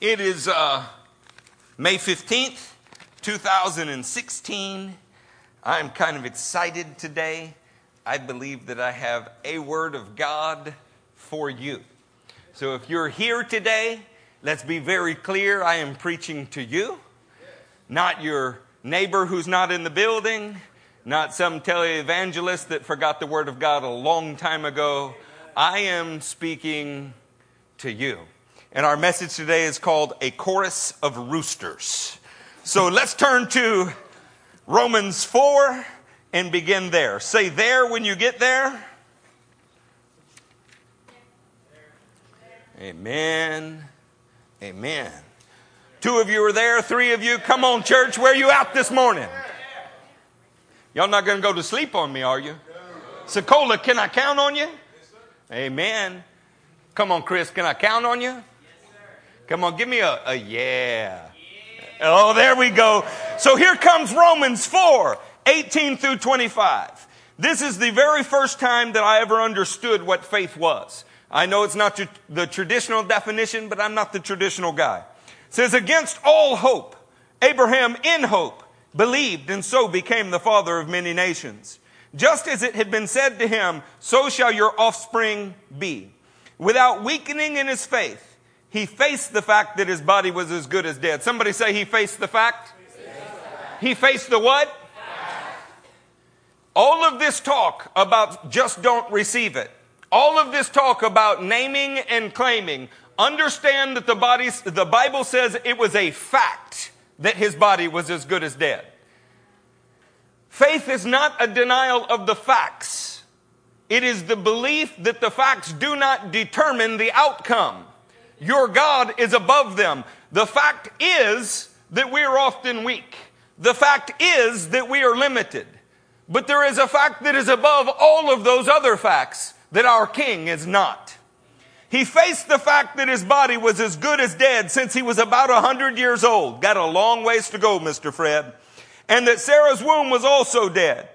It is uh, May 15th, 2016. I'm kind of excited today. I believe that I have a word of God for you. So if you're here today, let's be very clear. I am preaching to you, not your neighbor who's not in the building, not some televangelist that forgot the word of God a long time ago. I am speaking to you. And our message today is called A Chorus of Roosters. So let's turn to Romans 4 and begin there. Say there when you get there. Amen. Amen. Two of you are there, three of you. Come on, church. Where you out this morning? Y'all not going to go to sleep on me, are you? Sokola, can I count on you? Amen. Come on, Chris, can I count on you? Come on, give me a, a yeah. Oh, there we go. So here comes Romans 4, 18 through 25. This is the very first time that I ever understood what faith was. I know it's not the traditional definition, but I'm not the traditional guy. It says, against all hope, Abraham in hope believed and so became the father of many nations. Just as it had been said to him, so shall your offspring be. Without weakening in his faith, he faced the fact that his body was as good as dead. Somebody say he faced the fact. He faced the what? All of this talk about just don't receive it. All of this talk about naming and claiming. Understand that the body, the Bible says it was a fact that his body was as good as dead. Faith is not a denial of the facts. It is the belief that the facts do not determine the outcome. Your God is above them. The fact is that we are often weak. The fact is that we are limited. But there is a fact that is above all of those other facts that our king is not. He faced the fact that his body was as good as dead since he was about a hundred years old. Got a long ways to go, Mr. Fred. And that Sarah's womb was also dead.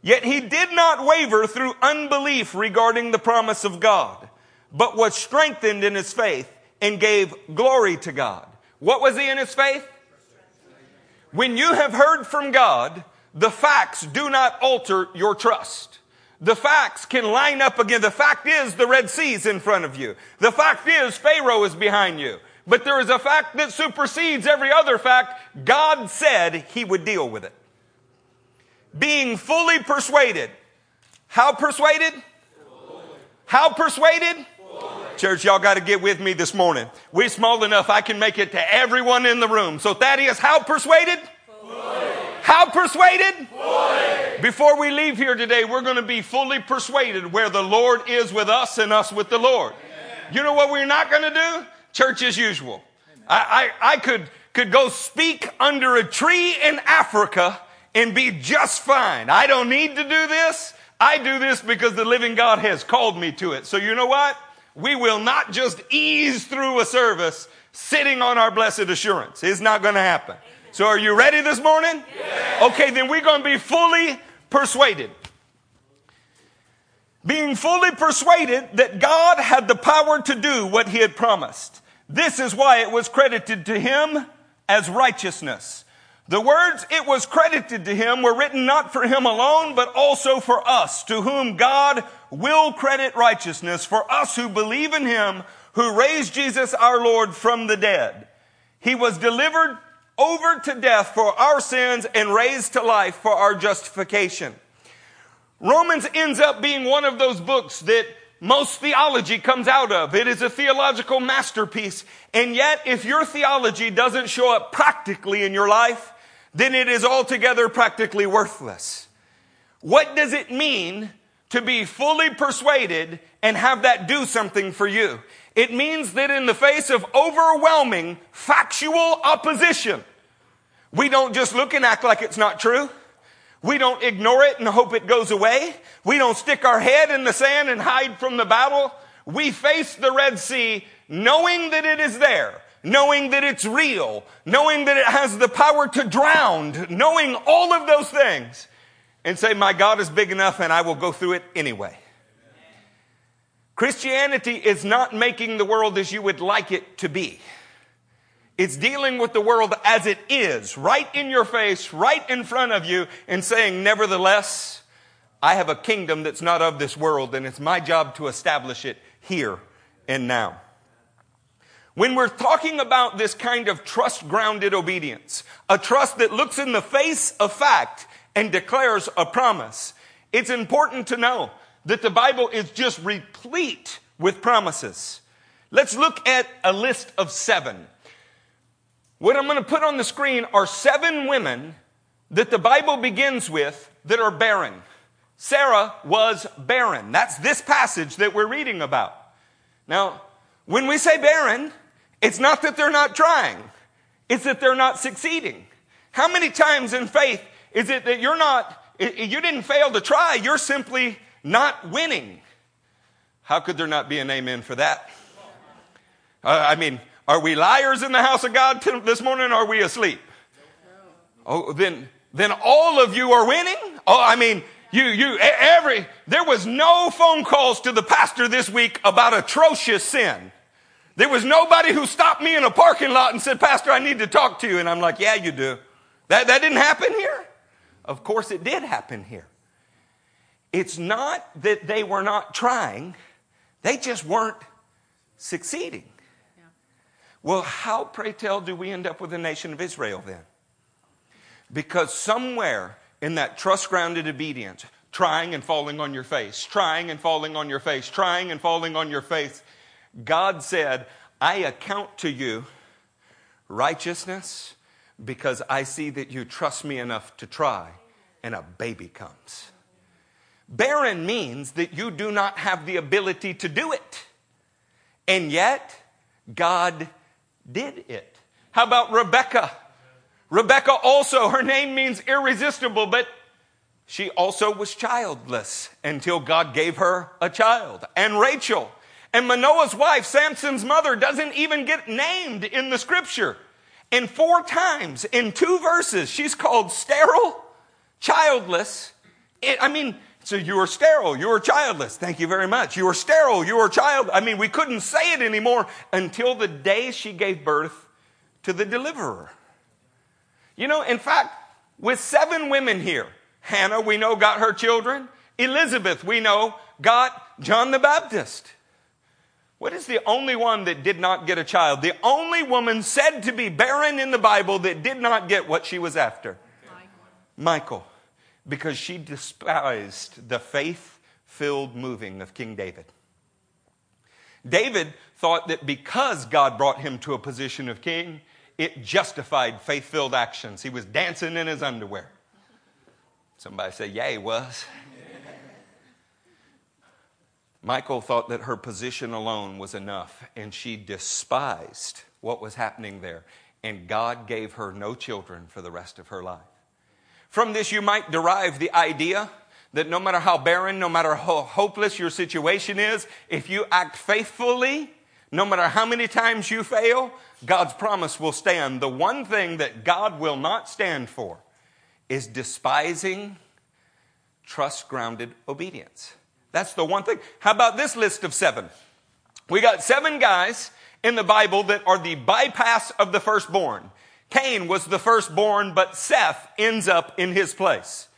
Yet he did not waver through unbelief regarding the promise of God, but was strengthened in his faith and gave glory to God. What was he in his faith? When you have heard from God, the facts do not alter your trust. The facts can line up again. The fact is the Red Sea is in front of you. The fact is Pharaoh is behind you. But there is a fact that supersedes every other fact. God said he would deal with it. Being fully persuaded. How persuaded? How persuaded? Church, y'all got to get with me this morning. We're small enough I can make it to everyone in the room. So Thaddeus, how persuaded? Fully. How persuaded? Fully. Before we leave here today, we're going to be fully persuaded where the Lord is with us and us with the Lord. Amen. You know what we're not going to do? Church as usual. I, I, I could, could go speak under a tree in Africa and be just fine. I don't need to do this. I do this because the living God has called me to it. So you know what? We will not just ease through a service sitting on our blessed assurance. It's not going to happen. So are you ready this morning? Yes. Okay, then we're going to be fully persuaded. Being fully persuaded that God had the power to do what he had promised. This is why it was credited to him as righteousness. The words it was credited to him were written not for him alone, but also for us, to whom God will credit righteousness, for us who believe in him who raised Jesus our Lord from the dead. He was delivered over to death for our sins and raised to life for our justification. Romans ends up being one of those books that most theology comes out of. It is a theological masterpiece. And yet, if your theology doesn't show up practically in your life, then it is altogether practically worthless. What does it mean to be fully persuaded and have that do something for you? It means that in the face of overwhelming factual opposition, we don't just look and act like it's not true. We don't ignore it and hope it goes away. We don't stick our head in the sand and hide from the battle. We face the Red Sea knowing that it is there knowing that it's real, knowing that it has the power to drown, knowing all of those things, and say, My God is big enough and I will go through it anyway. Christianity is not making the world as you would like it to be. It's dealing with the world as it is, right in your face, right in front of you, and saying, nevertheless, I have a kingdom that's not of this world, and it's my job to establish it here and now. When we're talking about this kind of trust grounded obedience, a trust that looks in the face of fact and declares a promise, it's important to know that the Bible is just replete with promises. Let's look at a list of seven. What I'm going to put on the screen are seven women that the Bible begins with that are barren. Sarah was barren. That's this passage that we're reading about. Now, when we say barren, it's not that they're not trying. It's that they're not succeeding. How many times in faith is it that you're not, you didn't fail to try, you're simply not winning? How could there not be an amen for that? Uh, I mean, are we liars in the house of God this morning or are we asleep? Oh, then, then all of you are winning? Oh, I mean, you, you, every, there was no phone calls to the pastor this week about atrocious sin. There was nobody who stopped me in a parking lot and said, Pastor, I need to talk to you. And I'm like, yeah, you do. That, that didn't happen here? Of course it did happen here. It's not that they were not trying, they just weren't succeeding. Well, how, pray tell, do we end up with the nation of Israel then? Because somewhere in that trust grounded obedience, trying and falling on your face, trying and falling on your face, trying and falling on your face, God said, I account to you righteousness because I see that you trust me enough to try, and a baby comes. Barren means that you do not have the ability to do it. And yet, God did it. How about Rebecca? Rebecca also, her name means irresistible, but she also was childless until God gave her a child. And Rachel, and Manoah's wife, Samson's mother, doesn't even get named in the scripture. And four times in two verses, she's called sterile, childless. It, I mean, so you were sterile, you were childless. Thank you very much. You were sterile, you were child. I mean, we couldn't say it anymore until the day she gave birth to the deliverer. You know, in fact, with seven women here, Hannah, we know, got her children. Elizabeth, we know, got John the Baptist. What is the only one that did not get a child? The only woman said to be barren in the Bible that did not get what she was after? Michal. Michal. Because she despised the faith filled moving of King David. David thought that because God brought him to a position of king, it justified faith filled actions. He was dancing in his underwear. Somebody say, Yay, was. Michal thought that her position alone was enough, and she despised what was happening there. And God gave her no children for the rest of her life. From this, you might derive the idea that no matter how barren, no matter how hopeless your situation is, if you act faithfully, no matter how many times you fail, God's promise will stand. The one thing that God will not stand for is despising trust grounded obedience. That's the one thing. How about this list of seven? We got seven guys in the Bible that are the bypass of the firstborn. Cain was the firstborn, but Seth ends up in his place.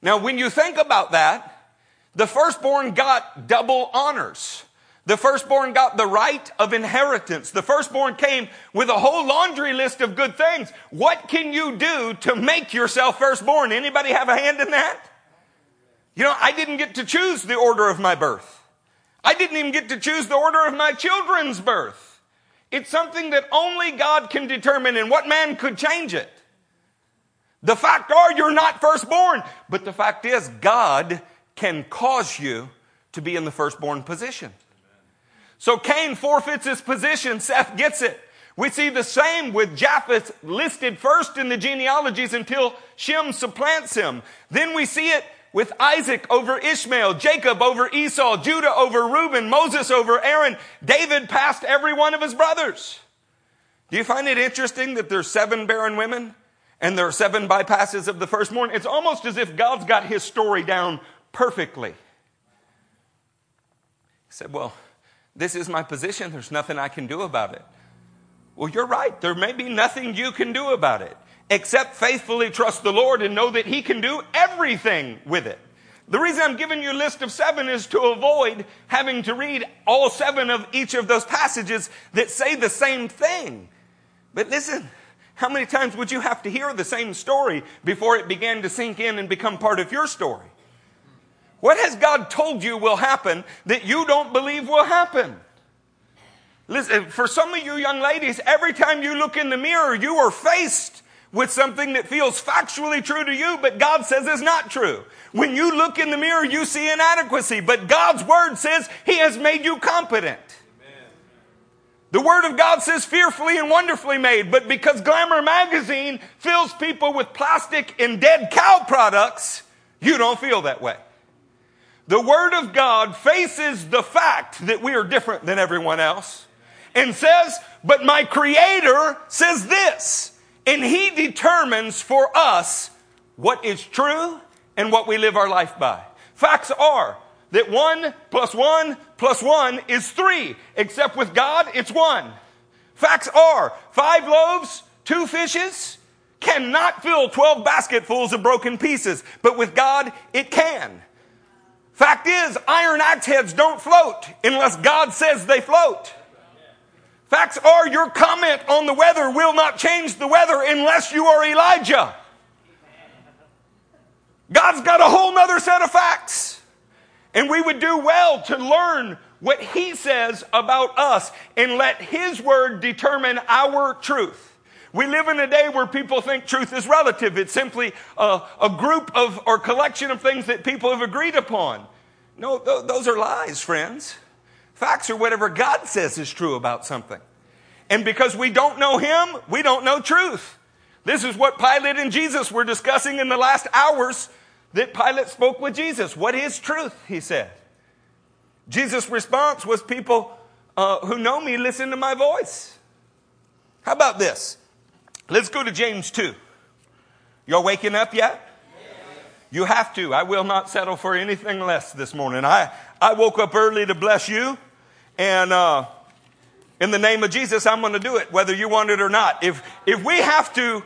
Now, when you think about that, the firstborn got double honors. The firstborn got the right of inheritance. The firstborn came with a whole laundry list of good things. What can you do to make yourself firstborn? Anybody have a hand in that? You know, I didn't get to choose the order of my birth. I didn't even get to choose the order of my children's birth. It's something that only God can determine, and what man could change it? The fact are, you're not firstborn. But the fact is, God can cause you to be in the firstborn position. So Cain forfeits his position, Seth gets it. We see the same with Japheth listed first in the genealogies until Shem supplants him. Then we see it with Isaac over Ishmael, Jacob over Esau, Judah over Reuben, Moses over Aaron. David passed every one of his brothers. Do you find it interesting that there's seven barren women and there are seven bypasses of the firstborn? It's almost as if God's got his story down perfectly. He said, Well, this is my position. There's nothing I can do about it. Well, you're right. There may be nothing you can do about it except faithfully trust the Lord and know that He can do everything with it. The reason I'm giving you a list of seven is to avoid having to read all seven of each of those passages that say the same thing. But listen, how many times would you have to hear the same story before it began to sink in and become part of your story? What has God told you will happen that you don't believe will happen? Listen, for some of you young ladies, every time you look in the mirror, you are faced with something that feels factually true to you, but God says is not true. When you look in the mirror, you see inadequacy, but God's word says He has made you competent. The Word of God says fearfully and wonderfully made, but because Glamour magazine fills people with plastic and dead cow products, you don't feel that way. The Word of God faces the fact that we are different than everyone else and says, but my Creator says this. And He determines for us what is true and what we live our life by. Facts are that one plus one plus one is three, except with God, it's one. Facts are five loaves, two fishes cannot fill 12 basketfuls of broken pieces, but with God, it can. Fact is, iron axe heads don't float unless God says they float. Facts are your comment on the weather will not change the weather unless you are Elijah. God's got a whole nother set of facts. And we would do well to learn what He says about us and let His word determine our truth. We live in a day where people think truth is relative. It's simply a, a group of or collection of things that people have agreed upon. No, th- those are lies, friends. Facts are whatever God says is true about something. And because we don't know Him, we don't know truth. This is what Pilate and Jesus were discussing in the last hours that Pilate spoke with Jesus. What is truth? He said. Jesus' response was, People uh, who know me listen to my voice. How about this? Let's go to James 2. Y'all waking up yet? You have to. I will not settle for anything less this morning. I, I woke up early to bless you. And uh, in the name of Jesus, I'm going to do it, whether you want it or not. If, if we have to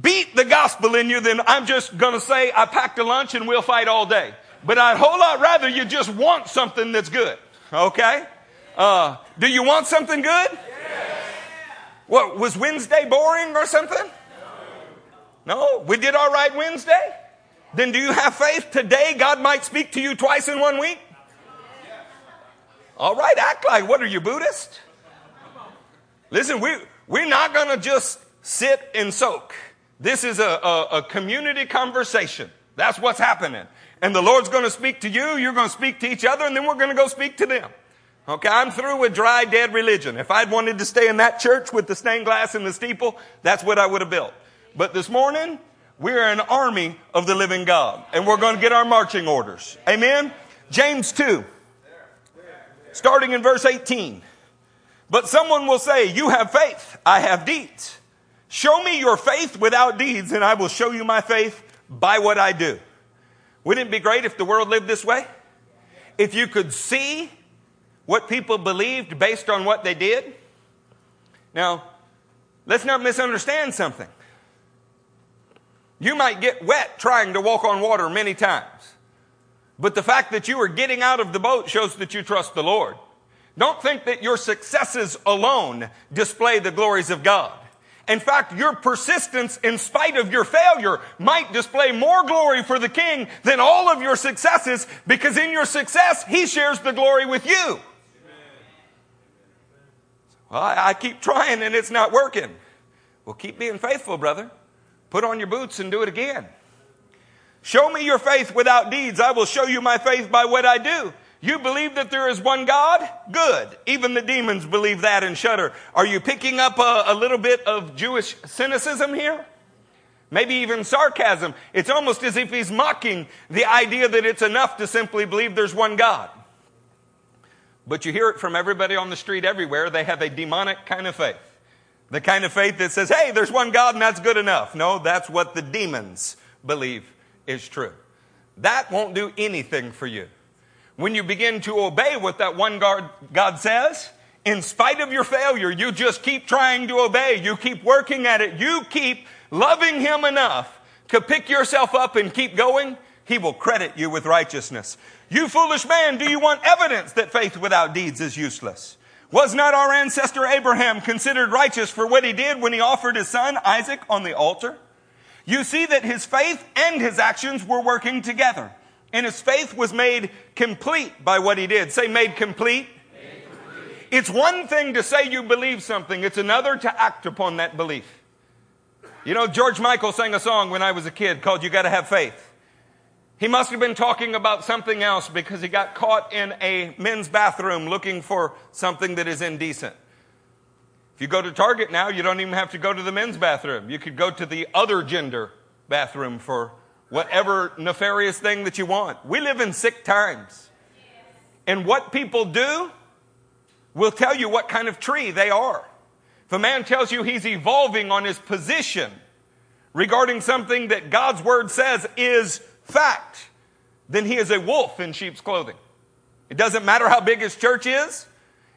beat the gospel in you, then I'm just going to say, I packed a lunch and we'll fight all day. But I'd whole lot rather you just want something that's good. Okay? Uh, do you want something good? What, was Wednesday boring or something? No? We did all right Wednesday? Then do you have faith today God might speak to you twice in one week? All right, act like what are you, Buddhist? Listen, we, we're not going to just sit and soak. This is a, a, a community conversation. That's what's happening. And the Lord's going to speak to you, you're going to speak to each other, and then we're going to go speak to them. Okay, I'm through with dry, dead religion. If I'd wanted to stay in that church with the stained glass and the steeple, that's what I would have built. But this morning, we're an army of the living God, and we're going to get our marching orders. Amen? James 2 starting in verse 18. But someone will say, You have faith, I have deeds. Show me your faith without deeds, and I will show you my faith by what I do. Wouldn't it be great if the world lived this way? If you could see what people believed based on what they did? Now, let's not misunderstand something. You might get wet trying to walk on water many times. But the fact that you are getting out of the boat shows that you trust the Lord. Don't think that your successes alone display the glories of God. In fact, your persistence in spite of your failure might display more glory for the king than all of your successes because in your success, he shares the glory with you. Well, I, keep trying and it's not working. Well, keep being faithful, brother. Put on your boots and do it again. Show me your faith without deeds. I will show you my faith by what I do. You believe that there is one God? Good. Even the demons believe that and shudder. Are you picking up a, a, little bit of Jewish cynicism here? Maybe even sarcasm. It's almost as if he's mocking the idea that it's enough to simply believe there's one God. But you hear it from everybody on the street everywhere. They have a demonic kind of faith. The kind of faith that says, hey, there's one God and that's good enough. No, that's what the demons believe is true. That won't do anything for you. When you begin to obey what that one God, God says, In spite of your failure, you just keep trying to obey. You keep working at it. You keep loving Him enough to pick yourself up and keep going. He will credit you with righteousness. You foolish man, do you want evidence that faith without deeds is useless? Was not our ancestor Abraham considered righteous for what he did when he offered his son Isaac on the altar? You see that his faith and his actions were working together. And his faith was made complete by what he did. Say, made complete. made complete. It's one thing to say you believe something, it's another to act upon that belief. You know, George Michael sang a song when I was a kid called You Gotta Have Faith. He must have been talking about something else because he got caught in a men's bathroom looking for something that is indecent. If you go to Target now, you don't even have to go to the men's bathroom. You could go to the other gender bathroom for whatever nefarious thing that you want. We live in sick times. And what people do will tell you what kind of tree they are. If a man tells you he's evolving on his position regarding something that God's word says is fact, then he is a wolf in sheep's clothing. It doesn't matter how big his church is.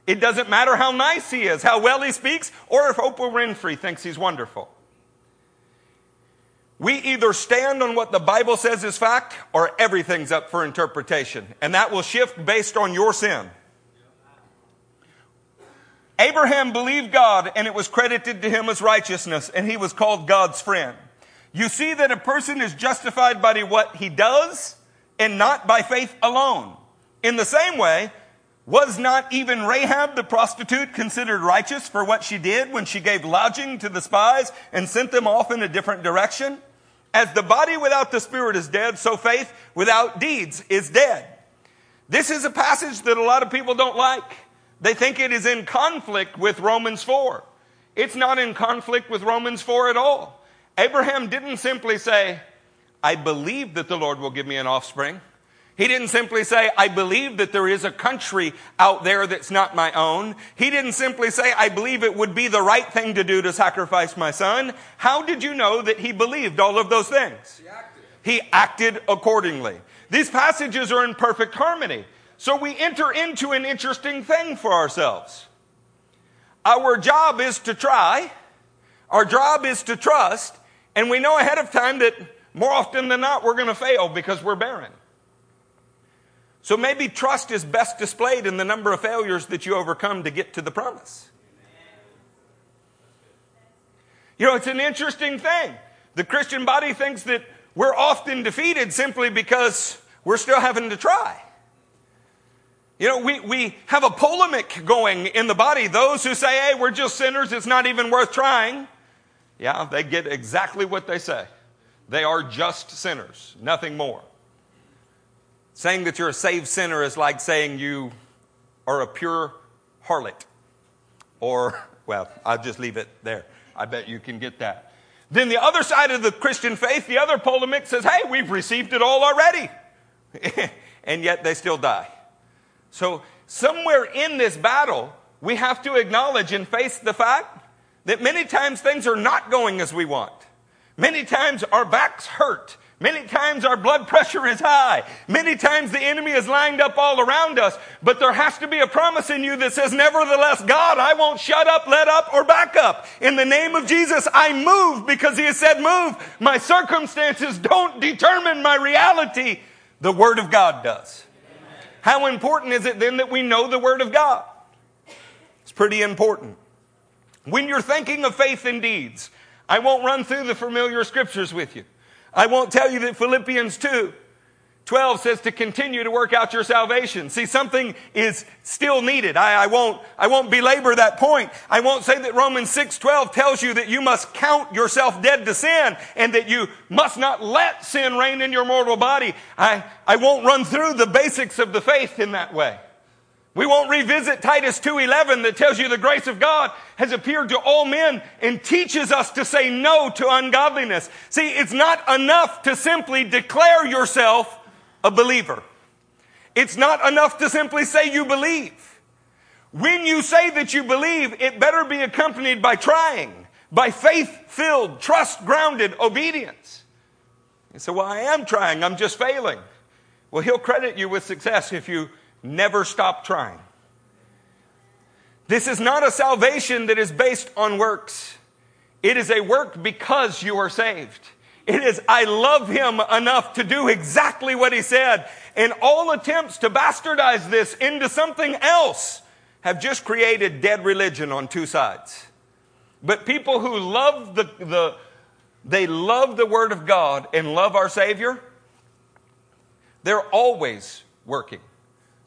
It doesn't matter how nice he is, how well he speaks, or if Oprah Winfrey thinks he's wonderful. We either stand on what the Bible says is fact or everything's up for interpretation. And that will shift based on your sin. Abraham believed God and it was credited to him as righteousness and he was called God's friend. You see that a person is justified by what he does and not by faith alone. In the same way, was not even Rahab the prostitute considered righteous for what she did when she gave lodging to the spies and sent them off in a different direction? As the body without the spirit is dead, so faith without deeds is dead. This is a passage that a lot of people don't like. They think it is in conflict with Romans 4. It's not in conflict with Romans 4 at all. Abraham didn't simply say, I believe that the Lord will give me an offspring. He didn't simply say, I believe that there is a country out there that's not my own. He didn't simply say, I believe it would be the right thing to do to sacrifice my son. How did you know that he believed all of those things? He acted, he acted accordingly. These passages are in perfect harmony. So we enter into an interesting thing for ourselves. Our job is to try. Our job is to trust. And we know ahead of time that more often than not, we're going to fail because we're barren. So maybe trust is best displayed in the number of failures that you overcome to get to the promise. You know, it's an interesting thing. The Christian body thinks that we're often defeated simply because we're still having to try. You know, we, we have a polemic going in the body. Those who say, hey, we're just sinners, it's not even worth trying. Yeah, they get exactly what they say. They are just sinners, nothing more. Saying that you're a saved sinner is like saying you are a pure harlot. Or, well, I'll just leave it there. I bet you can get that. Then the other side of the Christian faith, the other polemic says, hey, we've received it all already. and yet they still die. So, somewhere in this battle, we have to acknowledge and face the fact that many times things are not going as we want. Many times our backs hurt. Many times our blood pressure is high. Many times the enemy is lined up all around us. But there has to be a promise in you that says, nevertheless, God, I won't shut up, let up, or back up. In the name of Jesus, I move because he has said move. My circumstances don't determine my reality. The Word of God does. How important is it then that we know the Word of God? It's pretty important. When you're thinking of faith and deeds, I won't run through the familiar scriptures with you. I won't tell you that Philippians 2 12 says to continue to work out your salvation. See, something is still needed. I, I, won't, I won't belabor that point. I won't say that Romans 6 12 tells you that you must count yourself dead to sin and that you must not let sin reign in your mortal body. I, I won't run through the basics of the faith in that way. We won't revisit Titus 2:11 that tells you the grace of God has appeared to all men and teaches us to say no to ungodliness. See, it's not enough to simply declare yourself a believer. It's not enough to simply say you believe. When you say that you believe, it better be accompanied by trying, by faith-filled, trust-grounded obedience. You say, well, I am trying, I'm just failing. Well, he'll credit you with success if you never stop trying. This is not a salvation that is based on works. It is a work because you are saved. It is, I love him enough to do exactly what he said. And all attempts to bastardize this into something else have just created dead religion on two sides. But people who love the, the they love the Word of God and love our Savior, they're always working.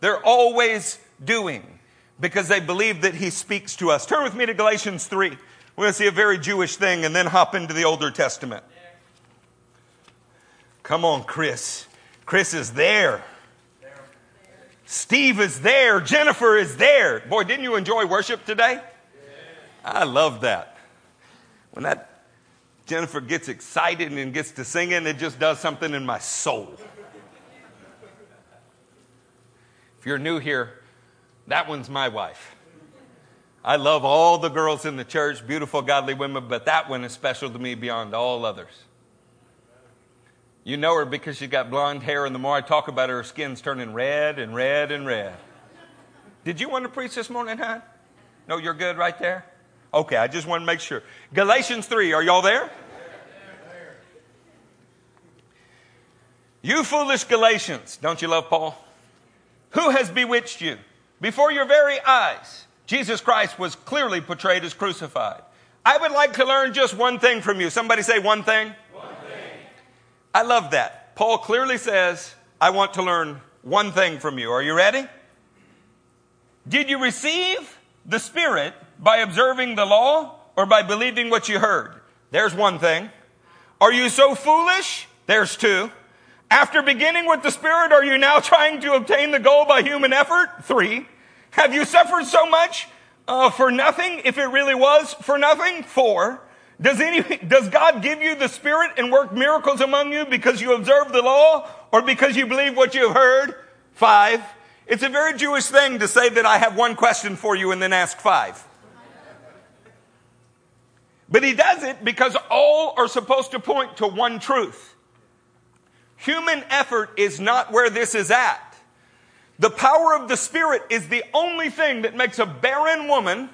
They're always doing because they believe that He speaks to us. Turn with me to Galatians 3. We're going to see a very Jewish thing and then hop into the Older Testament. Come on, Chris. Chris is there. Steve is there. Jennifer is there. Boy, didn't you enjoy worship today? I love that. When that Jennifer gets excited and gets to singing, it just does something in my soul. If you're new here, that one's my wife. I love all the girls in the church, beautiful, godly women, but that one is special to me beyond all others. You know her because she's got blonde hair, and the more I talk about her, her skin's turning red and red and red. Did you want to preach this morning, huh? No, you're good right there? Okay, I just want to make sure. Galatians 3, are y'all there? You foolish Galatians, don't you love Paul? Who has bewitched you? Before your very eyes, Jesus Christ was clearly portrayed as crucified. I would like to learn just one thing from you. Somebody say one thing. One thing. I love that. Paul clearly says, I want to learn one thing from you. Are you ready? Did you receive the Spirit by observing the law or by believing what you heard? There's one thing. Are you so foolish? There's two. After beginning with the Spirit, are you now trying to obtain the goal by human effort? Three. Have you suffered so much uh, for nothing if it really was for nothing? Four. Does, any, does God give you the Spirit and work miracles among you because you observe the law or because you believe what you have heard? Five. It's a very Jewish thing to say that I have one question for you and then ask five. But he does it because all are supposed to point to one truth. Human effort is not where this is at. The power of the Spirit is the only thing that makes a barren woman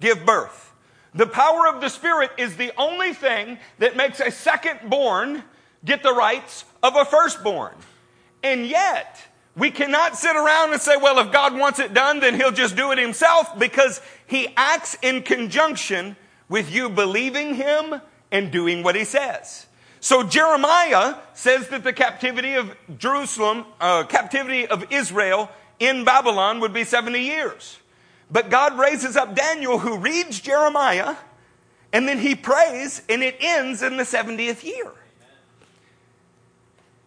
give birth. The power of the Spirit is the only thing that makes a second born get the rights of a firstborn. And yet, we cannot sit around and say, well, if God wants it done, then He'll just do it Himself because He acts in conjunction with you believing Him and doing what He says. So Jeremiah says that the captivity of Jerusalem, uh, captivity of Israel in Babylon would be 70 years. But God raises up Daniel who reads Jeremiah and then he prays and it ends in the 70th year.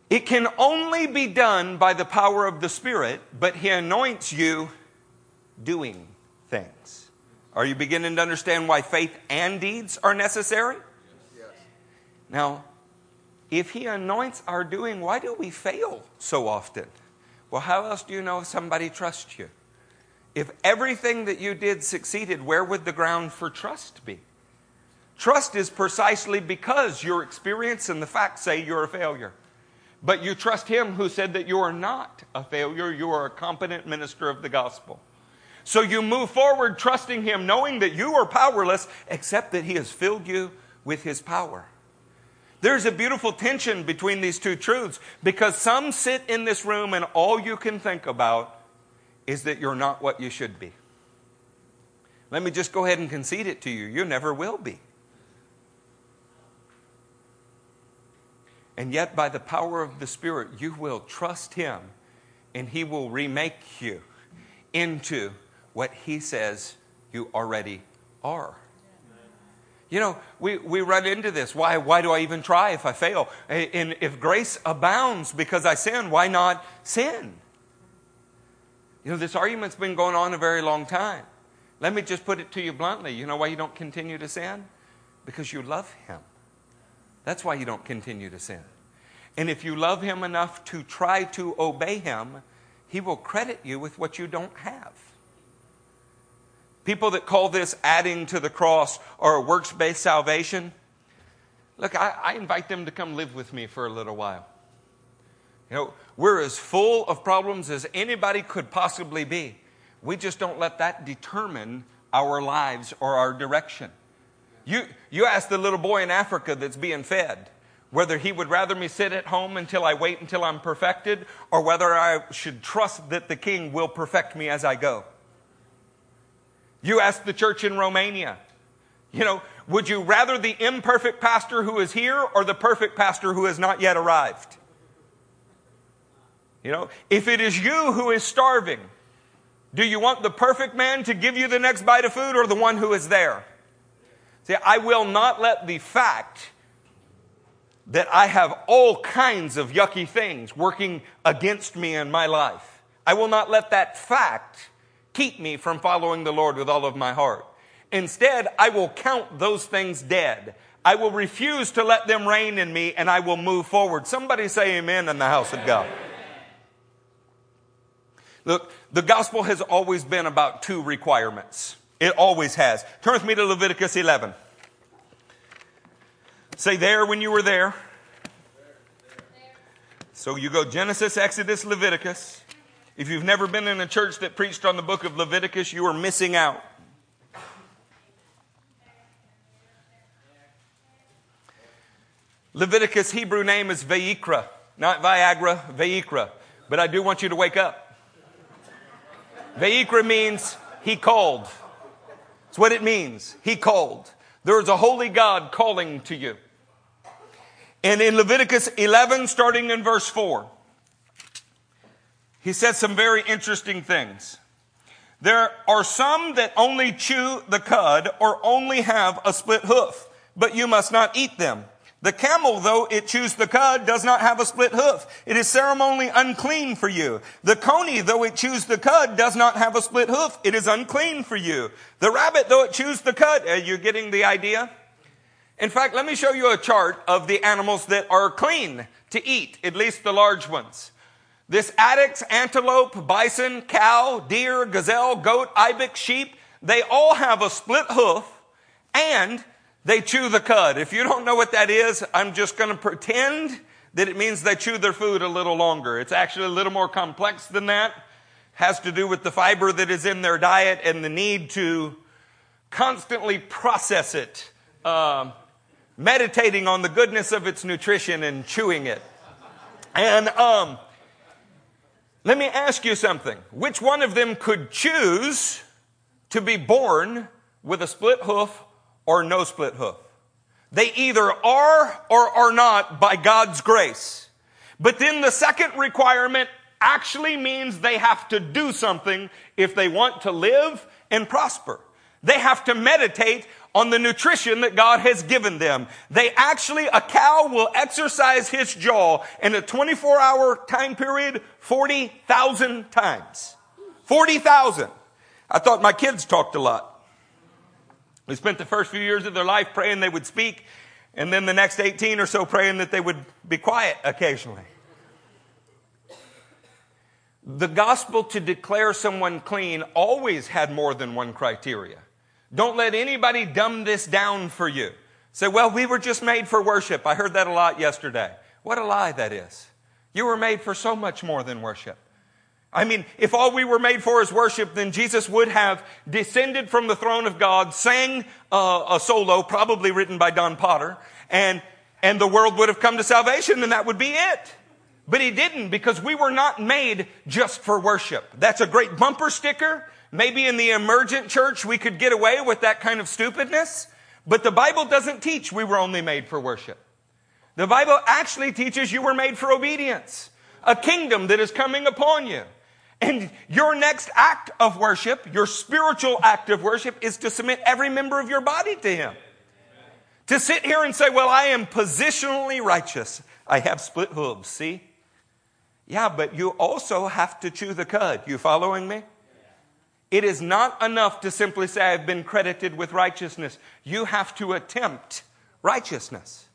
It can only be done by the power of the Spirit, but He anoints you doing things. Are you beginning to understand why faith and deeds are necessary? Yes. Now, if He anoints our doing, why do we fail so often? Well, how else do you know if somebody trusts you? If everything that you did succeeded, where would the ground for trust be? Trust is precisely because your experience and the facts say you're a failure. But you trust Him who said that you are not a failure, you are a competent minister of the gospel. So you move forward trusting Him, knowing that you are powerless, except that He has filled you with His power. There's a beautiful tension between these two truths because some sit in this room and all you can think about is that you're not what you should be. Let me just go ahead and concede it to you. You never will be. And yet, by the power of the Spirit, you will trust Him and He will remake you into what He says you already are. You know, we, we run into this. Why, why do I even try if I fail? And if grace abounds because I sin, why not sin? You know, this argument's been going on a very long time. Let me just put it to you bluntly. You know why you don't continue to sin? Because you love Him. That's why you don't continue to sin. And if you love Him enough to try to obey Him, He will credit you with what you don't have. People that call this adding to the cross or works based salvation, look, I, I, invite them to come live with me for a little while. You know, we're as full of problems as anybody could possibly be. we just don't let that determine our lives or our direction. You, you ask the little boy in Africa that's being fed whether he would rather me sit at home until I wait until I'm perfected, or whether I should trust that the king will perfect me as I go. You ask the church in Romania, you know, would you rather the imperfect pastor who is here or the perfect pastor who has not yet arrived? You know, if it is you who is starving, do you want the perfect man to give you the next bite of food or the one who is there? See, I will not let the fact that I have all kinds of yucky things working against me in my life. I will not let that fact keep me from following the Lord with all of my heart. Instead, I will count those things dead. I will refuse to let them reign in me and I will move forward. Somebody say amen in the house of God. Look, the gospel has always been about two requirements. It always has. Turn with me to Leviticus 11. Say there when you were there. So you go Genesis, Exodus, Leviticus. If you've never been in a church that preached on the book of Leviticus, you are missing out. Leviticus Hebrew name is Vayikra, not Viagra, Vayikra. But I do want you to wake up. Vayikra means he called. That's what it means. He called. There is a holy God calling to you. And in Leviticus 11, starting in verse 4, he said some very interesting things. There are some that only chew the cud or only have a split hoof, but you must not eat them. The camel, though it chews the cud, does not have a split hoof. It is ceremonially unclean for you. The coney, though it chews the cud, does not have a split hoof. It is unclean for you. The rabbit, though it chews the cud, are you getting the idea? In fact, let me show you a chart of the animals that are clean to eat, at least the large ones. This addax, antelope, bison, cow, deer, gazelle, goat, ibex, sheep, they all have a split hoof and they chew the cud. If you don't know what that is, I'm just going to pretend that it means they chew their food a little longer. It's actually a little more complex than that. Has to do with the fiber that is in their diet and the need to constantly process it. Um, meditating on the goodness of its nutrition and chewing it. And um, let me ask you something. Which one of them could choose to be born with a split hoof or no split hoof? They either are or are not by God's grace. But then the second requirement actually means they have to do something if they want to live and prosper. They have to meditate on the nutrition that God has given them. They actually, a cow will exercise his jaw in a 24 hour time period 40,000 times. 40,000. I thought my kids talked a lot. We spent the first few years of their life praying they would speak, and then the next 18 or so praying that they would be quiet occasionally. The gospel to declare someone clean always had more than one criteria. Don't let anybody dumb this down for you. Say, well, we were just made for worship. I heard that a lot yesterday. What a lie that is. You were made for so much more than worship. I mean, if all we were made for is worship, then Jesus would have descended from the throne of God, sang a solo, probably written by Don Potter, and, and the world would have come to salvation, and that would be it. But he didn't because we were not made just for worship. That's a great bumper sticker. Maybe in the emergent church we could get away with that kind of stupidness, but the Bible doesn't teach we were only made for worship. The Bible actually teaches you were made for obedience, a kingdom that is coming upon you. And your next act of worship, your spiritual act of worship, is to submit every member of your body to Him. To sit here and say, Well, I am positionally righteous. I have split hooves, see? Yeah, but you also have to chew the cud. You following me? It is not enough to simply say, I've been credited with righteousness. You have to attempt righteousness.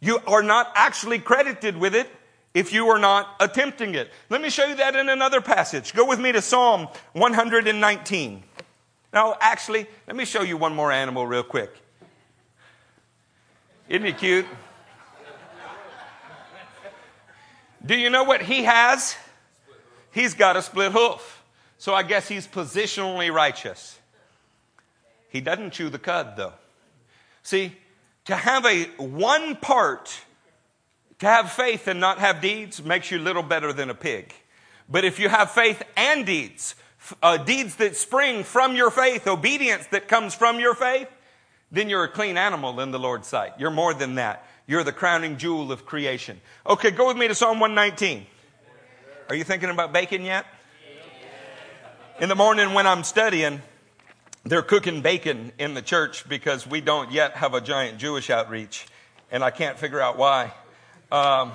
You are not actually credited with it if you are not attempting it. Let me show you that in another passage. Go with me to Psalm 119. Now, actually, let me show you one more animal real quick. Isn't he cute? Do you know what he has? He's got a split hoof. So I guess he's positionally righteous. He doesn't chew the cud, though. See, to have a one part, to have faith and not have deeds makes you little better than a pig. But if you have faith and deeds, uh, deeds that spring from your faith, obedience that comes from your faith, then you're a clean animal in the Lord's sight. You're more than that. You're the crowning jewel of creation. Okay, go with me to Psalm 119. Are you thinking about bacon yet? In the morning when I'm studying, they're cooking bacon in the church because we don't yet have a giant Jewish outreach, and I can't figure out why. Um,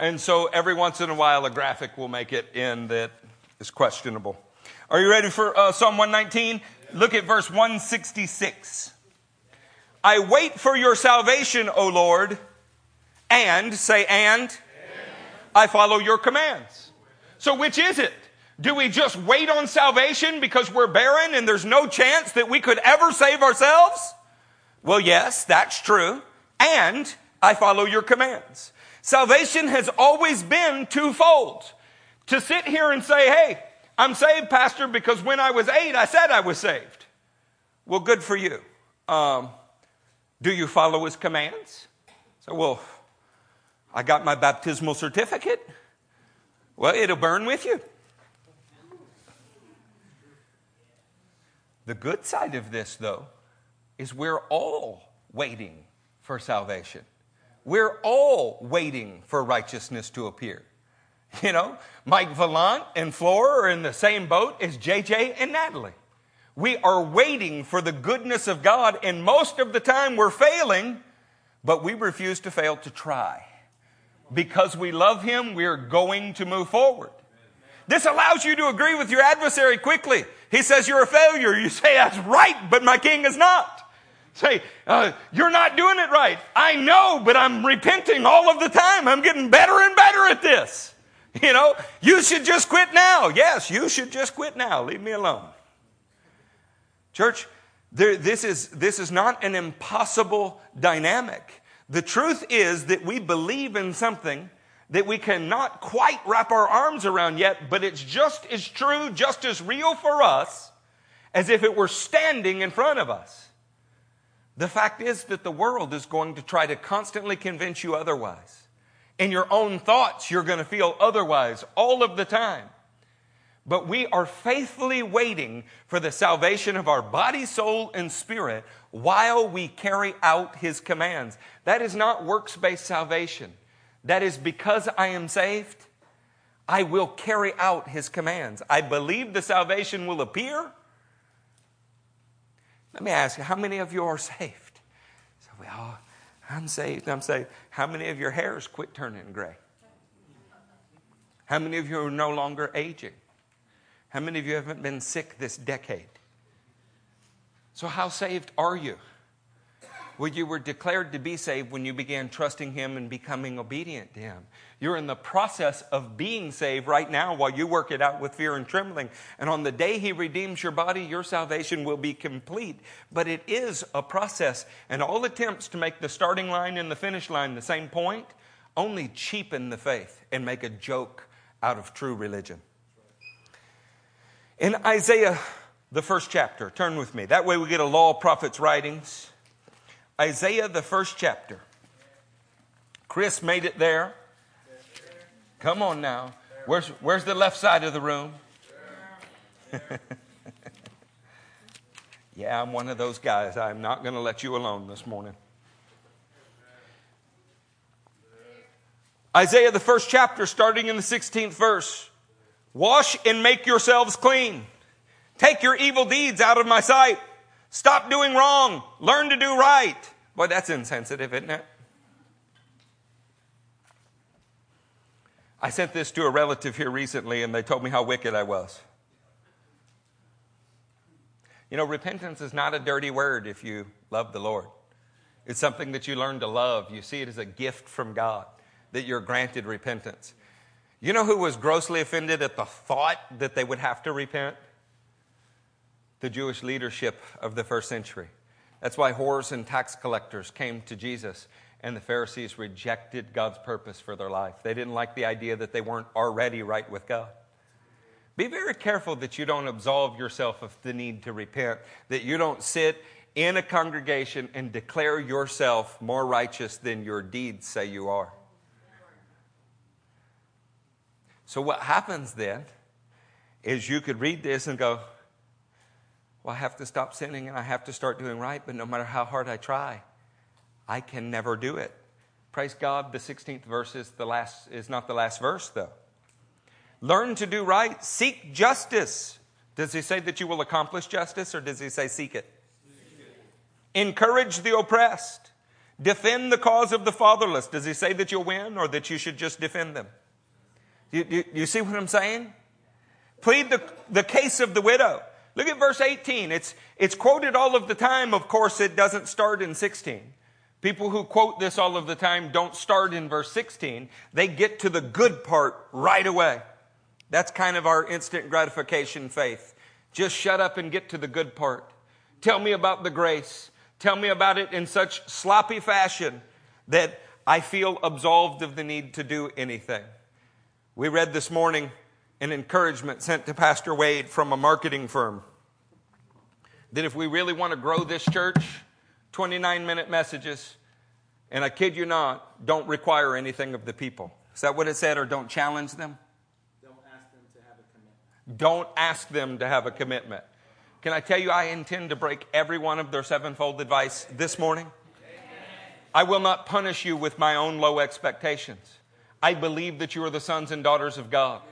and so every once in a while, a graphic will make it in that is questionable. Are you ready for uh, Psalm 119? Look at verse 166. I wait for your salvation, O Lord, and, say, and, and. I follow your commands. So, which is it? Do we just wait on salvation because we're barren and there's no chance that we could ever save ourselves? Well, yes, that's true. And I follow your commands. Salvation has always been twofold. To sit here and say, hey, I'm saved, Pastor, because when I was eight, I said I was saved. Well, good for you. Um, do you follow his commands? So, well, I got my baptismal certificate. Well, it'll burn with you. The good side of this, though, is we're all waiting for salvation. We're all waiting for righteousness to appear. You know, Mike Vallant and Flora are in the same boat as JJ and Natalie. We are waiting for the goodness of God, and most of the time we're failing, but we refuse to fail to try. Because we love Him, we're going to move forward. This allows you to agree with your adversary quickly. He says you're a failure. You say, that's right, but my king is not. Say, uh, you're not doing it right. I know, but I'm repenting all of the time. I'm getting better and better at this. You know, you should just quit now. Yes, you should just quit now. Leave me alone. Church, there, this, is, this is not an impossible dynamic. The truth is that we believe in something that we cannot quite wrap our arms around yet, but it's just as true, just as real for us as if it were standing in front of us. The fact is that the world is going to try to constantly convince you otherwise. In your own thoughts, you're going to feel otherwise all of the time. But we are faithfully waiting for the salvation of our body, soul, and spirit while we carry out His commands. That is not works based salvation. That is because I am saved, I will carry out His commands. I believe the salvation will appear, let me ask you, how many of you are saved? So, we well, I'm saved, I'm saved. How many of your hairs quit turning gray? How many of you are no longer aging? How many of you haven't been sick this decade? So, how saved are you? Well, you were declared to be saved when you began trusting Him and becoming obedient to Him. You're in the process of being saved right now while you work it out with fear and trembling. And on the day He redeems your body, your salvation will be complete. But it is a process. And all attempts to make the starting line and the finish line the same point only cheapen the faith and make a joke out of true religion. In Isaiah, the first chapter, turn with me. That way we get a law of prophets writings. Isaiah, the first chapter. Chris made it there. Come on now. Where's, where's the left side of the room? yeah, I'm one of those guys. I'm not going to let you alone this morning. Isaiah, the first chapter, starting in the 16th verse. Wash and make yourselves clean. Take your evil deeds out of my sight. Stop doing wrong. Learn to do right. Boy, that's insensitive, isn't it? I sent this to a relative here recently, and they told me how wicked I was. You know, repentance is not a dirty word if you love the Lord. It's something that you learn to love. You see it as a gift from God that you're granted repentance. You know who was grossly offended at the thought that they would have to repent? the Jewish leadership of the first century. That's why whores and tax collectors came to Jesus, and the Pharisees rejected God's purpose for their life. They didn't like the idea that they weren't already right with God. Be very careful that you don't absolve yourself of the need to repent, that you don't sit in a congregation and declare yourself more righteous than your deeds say you are. So, what happens then is you could read this and go, Well, I have to stop sinning and I have to start doing right, but no matter how hard I try, I can never do it. Praise God, the 16th verse is, the last, is not the last verse, though. Learn to do right, seek justice. Does he say that you will accomplish justice or does he say seek it? Seek it? Encourage the oppressed. Defend the cause of the fatherless. Does he say that you'll win or that you should just defend them? You, you, you see what I'm saying? Plead the, the case of the widow. Look at verse 18. It's, it's quoted all of the time. Of course, it doesn't start in 16. People who quote this all of the time don't start in verse 16. They get to the good part right away. That's kind of our instant gratification faith. Just shut up and get to the good part. Tell me about the grace. Tell me about it in such sloppy fashion that I feel absolved of the need to do anything. We read this morning an encouragement sent to Pastor Wade from a marketing firm that if we really want to grow this church, 29 minute messages, and I kid you not, don't require anything of the people. Is that what it said, or don't challenge them? Don't ask them to have a commitment. Don't ask them to have a commitment. Can I tell you, I intend to break every one of their sevenfold advice this morning? I will not punish you with my own low expectations. I believe that you are the sons and daughters of God.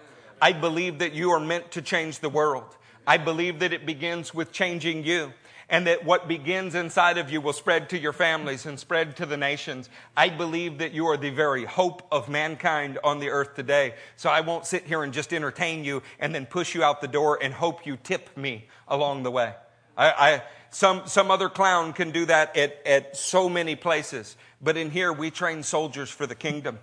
I believe that you are meant to change the world. I believe that it begins with changing you and that what begins inside of you will spread to your families and spread to the nations. I believe that you are the very hope of mankind on the earth today. So I won't sit here and just entertain you and then push you out the door and hope you tip me along the way. I, I some, some other clown can do that at, at so many places. But in here, we train soldiers for the kingdom.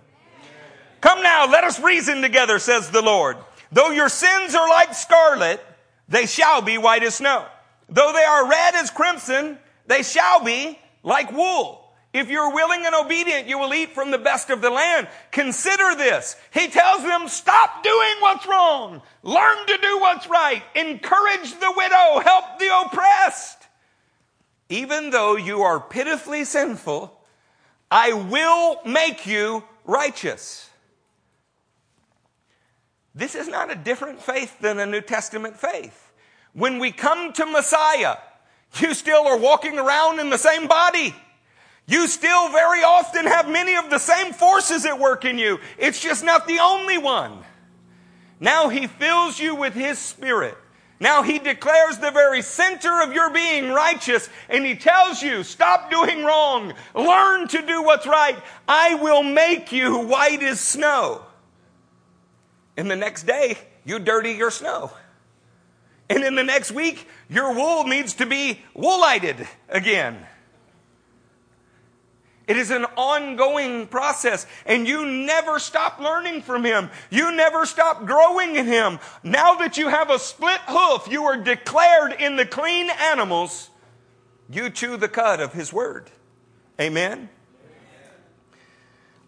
Come now, let us reason together, says the Lord. Though your sins are like scarlet, they shall be white as snow. Though they are red as crimson, they shall be like wool. If you're willing and obedient, you will eat from the best of the land. Consider this. He tells them, stop doing what's wrong. Learn to do what's right. Encourage the widow. Help the oppressed. Even though you are pitifully sinful, I will make you righteous. This is not a different faith than a New Testament faith. When we come to Messiah, you still are walking around in the same body. You still very often have many of the same forces at work in you. It's just not the only one. Now he fills you with his spirit. Now he declares the very center of your being righteous and he tells you, stop doing wrong. Learn to do what's right. I will make you white as snow. And the next day, you dirty your snow. And in the next week, your wool needs to be woolited again. It is an ongoing process, and you never stop learning from Him. You never stop growing in Him. Now that you have a split hoof, you are declared in the clean animals. You chew the cud of His Word. Amen?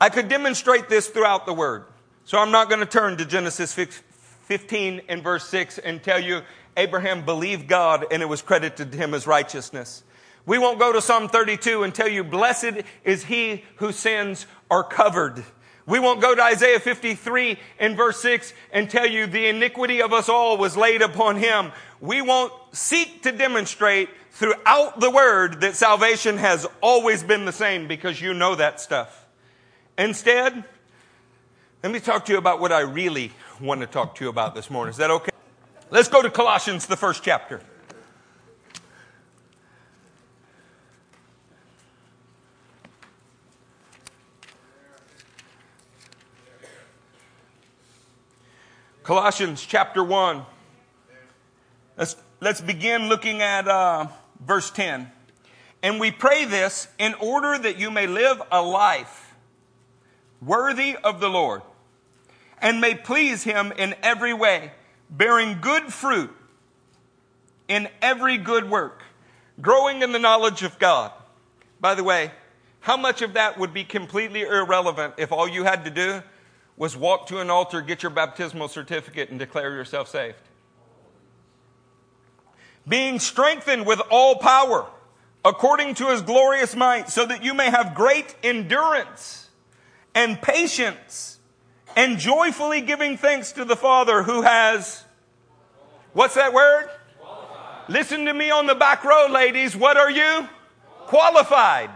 I could demonstrate this throughout the Word. So I'm not going to turn to Genesis 15 and verse 6 and tell you Abraham believed God and it was credited to him as righteousness. We won't go to Psalm 32 and tell you, blessed is he whose sins are covered. We won't go to Isaiah 53 and verse 6 and tell you the iniquity of us all was laid upon him. We won't seek to demonstrate throughout the word that salvation has always been the same because you know that stuff. Instead, let me talk to you about what I really want to talk to you about this morning. Is that okay? Let's go to Colossians, the first chapter. Colossians chapter 1. Let's, let's begin looking at uh, verse 10. And we pray this in order that you may live a life worthy of the Lord and may please him in every way bearing good fruit in every good work, growing in the knowledge of God. By the way, how much of that would be completely irrelevant if all you had to do was walk to an altar, get your baptismal certificate, and declare yourself saved? being strengthened with all power according to his glorious might, so that you may have great endurance and patience and joyfully giving thanks to the Father who has, what's that word? Qualified. Listen to me on the back row, ladies. What are you? Qualified.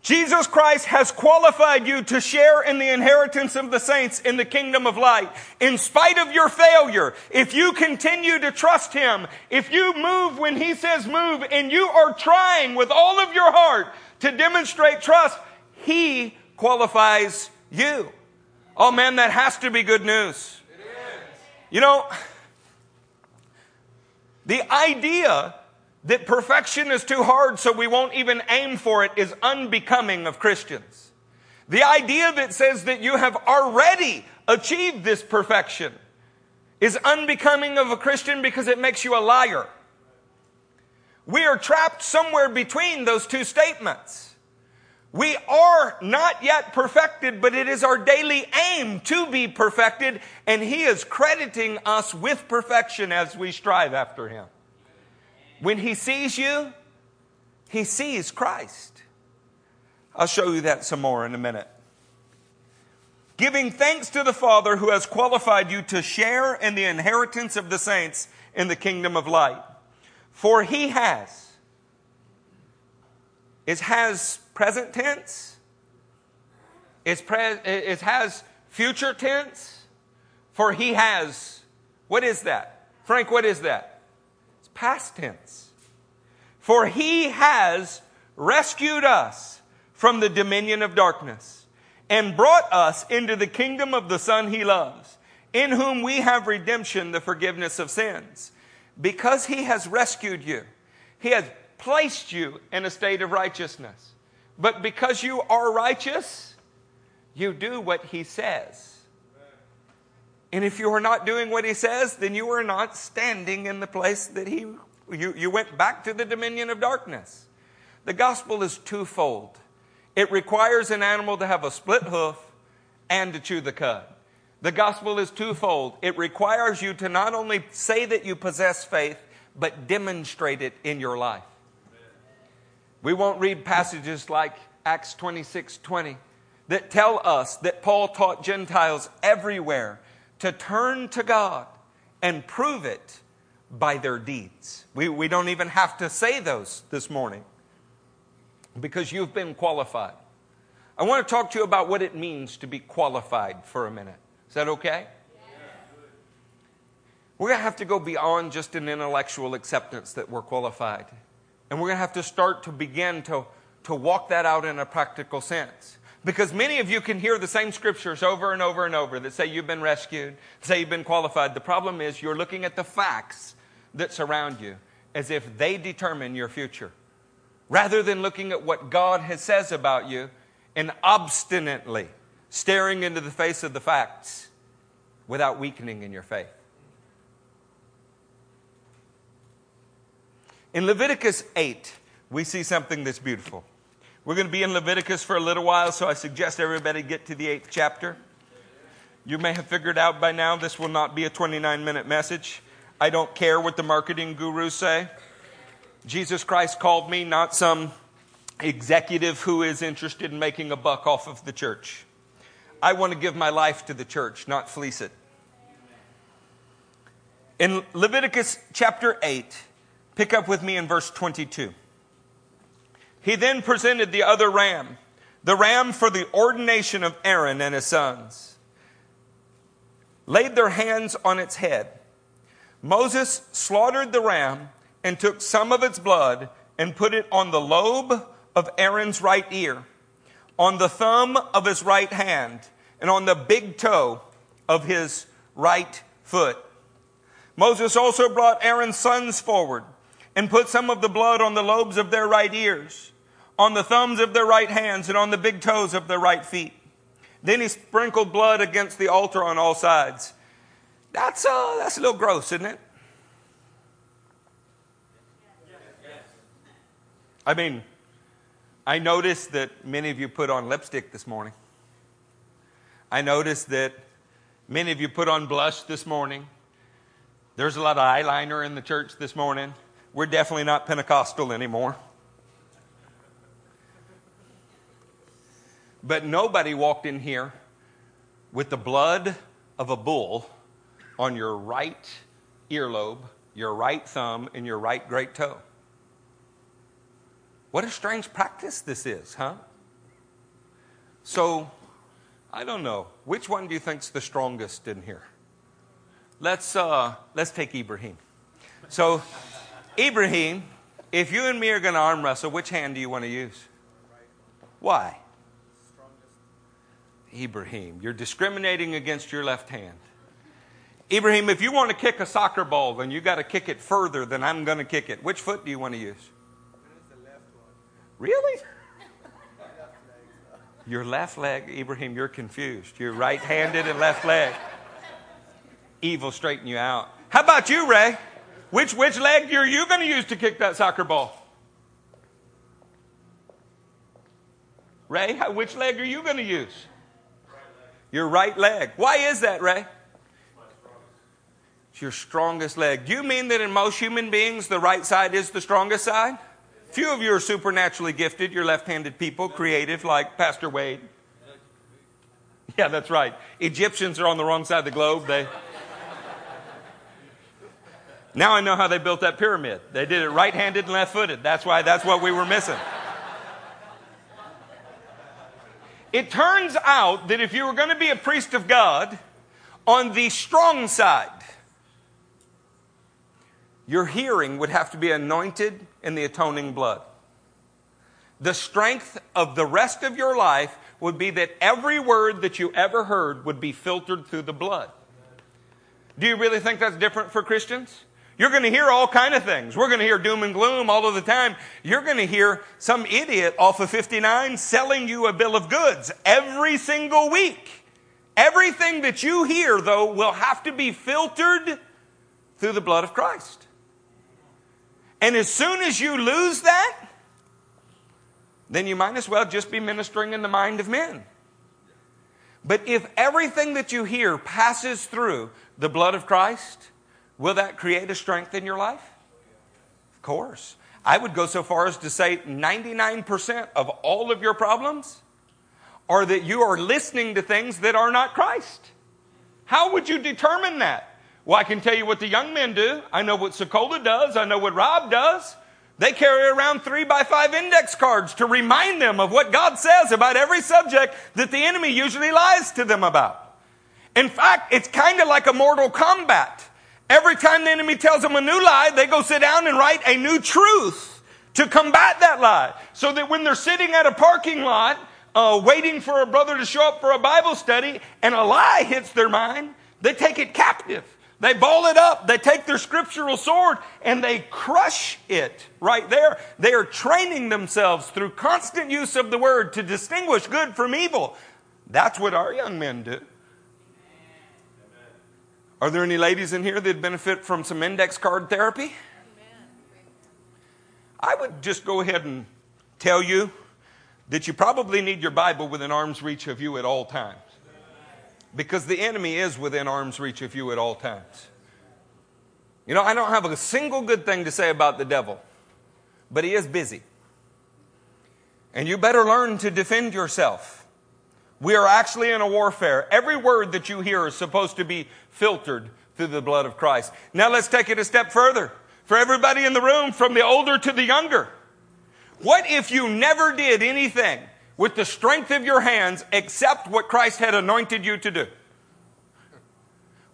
Jesus Christ has qualified you to share in the inheritance of the saints in the kingdom of light. In spite of your failure, if you continue to trust Him, if you move when He says move, and you are trying with all of your heart to demonstrate trust, He qualifies you. Oh man, that has to be good news. You know, the idea that perfection is too hard, so we won't even aim for it, is unbecoming of Christians. The idea that says that you have already achieved this perfection is unbecoming of a Christian because it makes you a liar. We are trapped somewhere between those two statements. We are not yet perfected, but it is our daily aim to be perfected, and He is crediting us with perfection as we strive after Him. When he sees you, he sees Christ. I'll show you that some more in a minute. Giving thanks to the Father who has qualified you to share in the inheritance of the saints in the kingdom of light. For he has. It has present tense. It, pre- it has future tense. For he has. What is that? Frank, what is that? It's past tense. For he has rescued us from the dominion of darkness and brought us into the kingdom of the Son he loves, in whom we have redemption, the forgiveness of sins. Because he has rescued you, he has placed you in a state of righteousness. But because you are righteous, you do what he says. And if you are not doing what he says, then you are not standing in the place that he, you, you went back to the dominion of darkness. The gospel is twofold. It requires an animal to have a split hoof and to chew the cud. The gospel is twofold. It requires you to not only say that you possess faith, but demonstrate it in your life. We won't read passages like Acts 26 20 that tell us that Paul taught Gentiles everywhere to turn to God and prove it by their deeds. We, we don't even have to say those this morning because you've been qualified. I want to talk to you about what it means to be qualified for a minute. Is that okay? We're going to have to go beyond just an intellectual acceptance that we're qualified. And we're going to have to start to begin to, to walk that out in a practical sense. Because many of you can hear the same scriptures over and over and over that say you've been rescued, say you've been qualified. The problem is you're looking at the facts that surround you as if they determine your future. Rather than looking at what God has says about you and obstinately staring into the face of the facts without weakening in your faith. In Leviticus 8, we see something that's beautiful. We're going to be in Leviticus for a little while, so I suggest everybody get to the eighth chapter. You may have figured out by now this will not be a 29 minute message. I don't care what the marketing gurus say. Jesus Christ called me, not some executive who is interested in making a buck off of the church. I want to give my life to the church, not fleece it. In Leviticus chapter 8, pick up with me in verse 22. He then presented the other ram, the ram for the ordination of Aaron and his sons, laid their hands on its head. Moses slaughtered the ram and took some of its blood and put it on the lobe of Aaron's right ear, on the thumb of his right hand, and on the big toe of his right foot. Moses also brought Aaron's sons forward and put some of the blood on the lobes of their right ears on the thumbs of their right hands and on the big toes of their right feet. Then he sprinkled blood against the altar on all sides. That's, uh, that's a little gross, isn't it? I mean, I noticed that many of you put on lipstick this morning. I noticed that many of you put on blush this morning. There's a lot of eyeliner in the church this morning. We're definitely not Pentecostal anymore. But nobody walked in here with the blood of a bull on your right earlobe, your right thumb, and your right great toe. What a strange practice this is, huh? So, I don't know. Which one do you think's the strongest in here? Let's, uh, let's take Ibrahim. So, Ibrahim, if you and me are going to arm wrestle, which hand do you want to use? Why? Ibrahim, you're discriminating against your left hand. Ibrahim, if you want to kick a soccer ball, then you got to kick it further than I'm going to kick it. Which foot do you want to use? Really? Your left leg, Ibrahim, you're confused. You're right handed and left leg evil straighten you out. How about you, Ray? Which, which leg are you going to use to kick that soccer ball? Ray, which leg are you going to use? Your right leg. Why is that, Ray? It's your strongest leg. Do you mean that in most human beings, the right side is the strongest side? Few of you are supernaturally gifted. You're left handed people, creative, like Pastor Wade. Yeah, that's right. Egyptians are on the wrong side of the globe. They. Now I know how they built that pyramid. They did it right handed and left footed. That's why that's what we were missing. It turns out that if you were going to be a priest of God on the strong side, your hearing would have to be anointed in the atoning blood. The strength of the rest of your life would be that every word that you ever heard would be filtered through the blood. Do you really think that's different for Christians? You're going to hear all kind of things. We're going to hear doom and gloom all of the time. You're going to hear some idiot off of 59 selling you a bill of goods every single week. Everything that you hear, though, will have to be filtered through the blood of Christ. And as soon as you lose that, then you might as well just be ministering in the mind of men. But if everything that you hear passes through the blood of Christ, Will that create a strength in your life? Of course. I would go so far as to say 99% of all of your problems are that you are listening to things that are not Christ. How would you determine that? Well, I can tell you what the young men do. I know what Sokola does. I know what Rob does. They carry around three by five index cards to remind them of what God says about every subject that the enemy usually lies to them about. In fact, it's kind of like a mortal combat. Every time the enemy tells them a new lie, they go sit down and write a new truth to combat that lie. So that when they're sitting at a parking lot, uh, waiting for a brother to show up for a Bible study, and a lie hits their mind, they take it captive. They ball it up. They take their scriptural sword and they crush it right there. They are training themselves through constant use of the word to distinguish good from evil. That's what our young men do. Are there any ladies in here that benefit from some index card therapy? I would just go ahead and tell you that you probably need your Bible within arm's reach of you at all times. Because the enemy is within arm's reach of you at all times. You know, I don't have a single good thing to say about the devil, but he is busy. And you better learn to defend yourself. We are actually in a warfare. Every word that you hear is supposed to be filtered through the blood of Christ. Now let's take it a step further. For everybody in the room, from the older to the younger. What if you never did anything with the strength of your hands except what Christ had anointed you to do?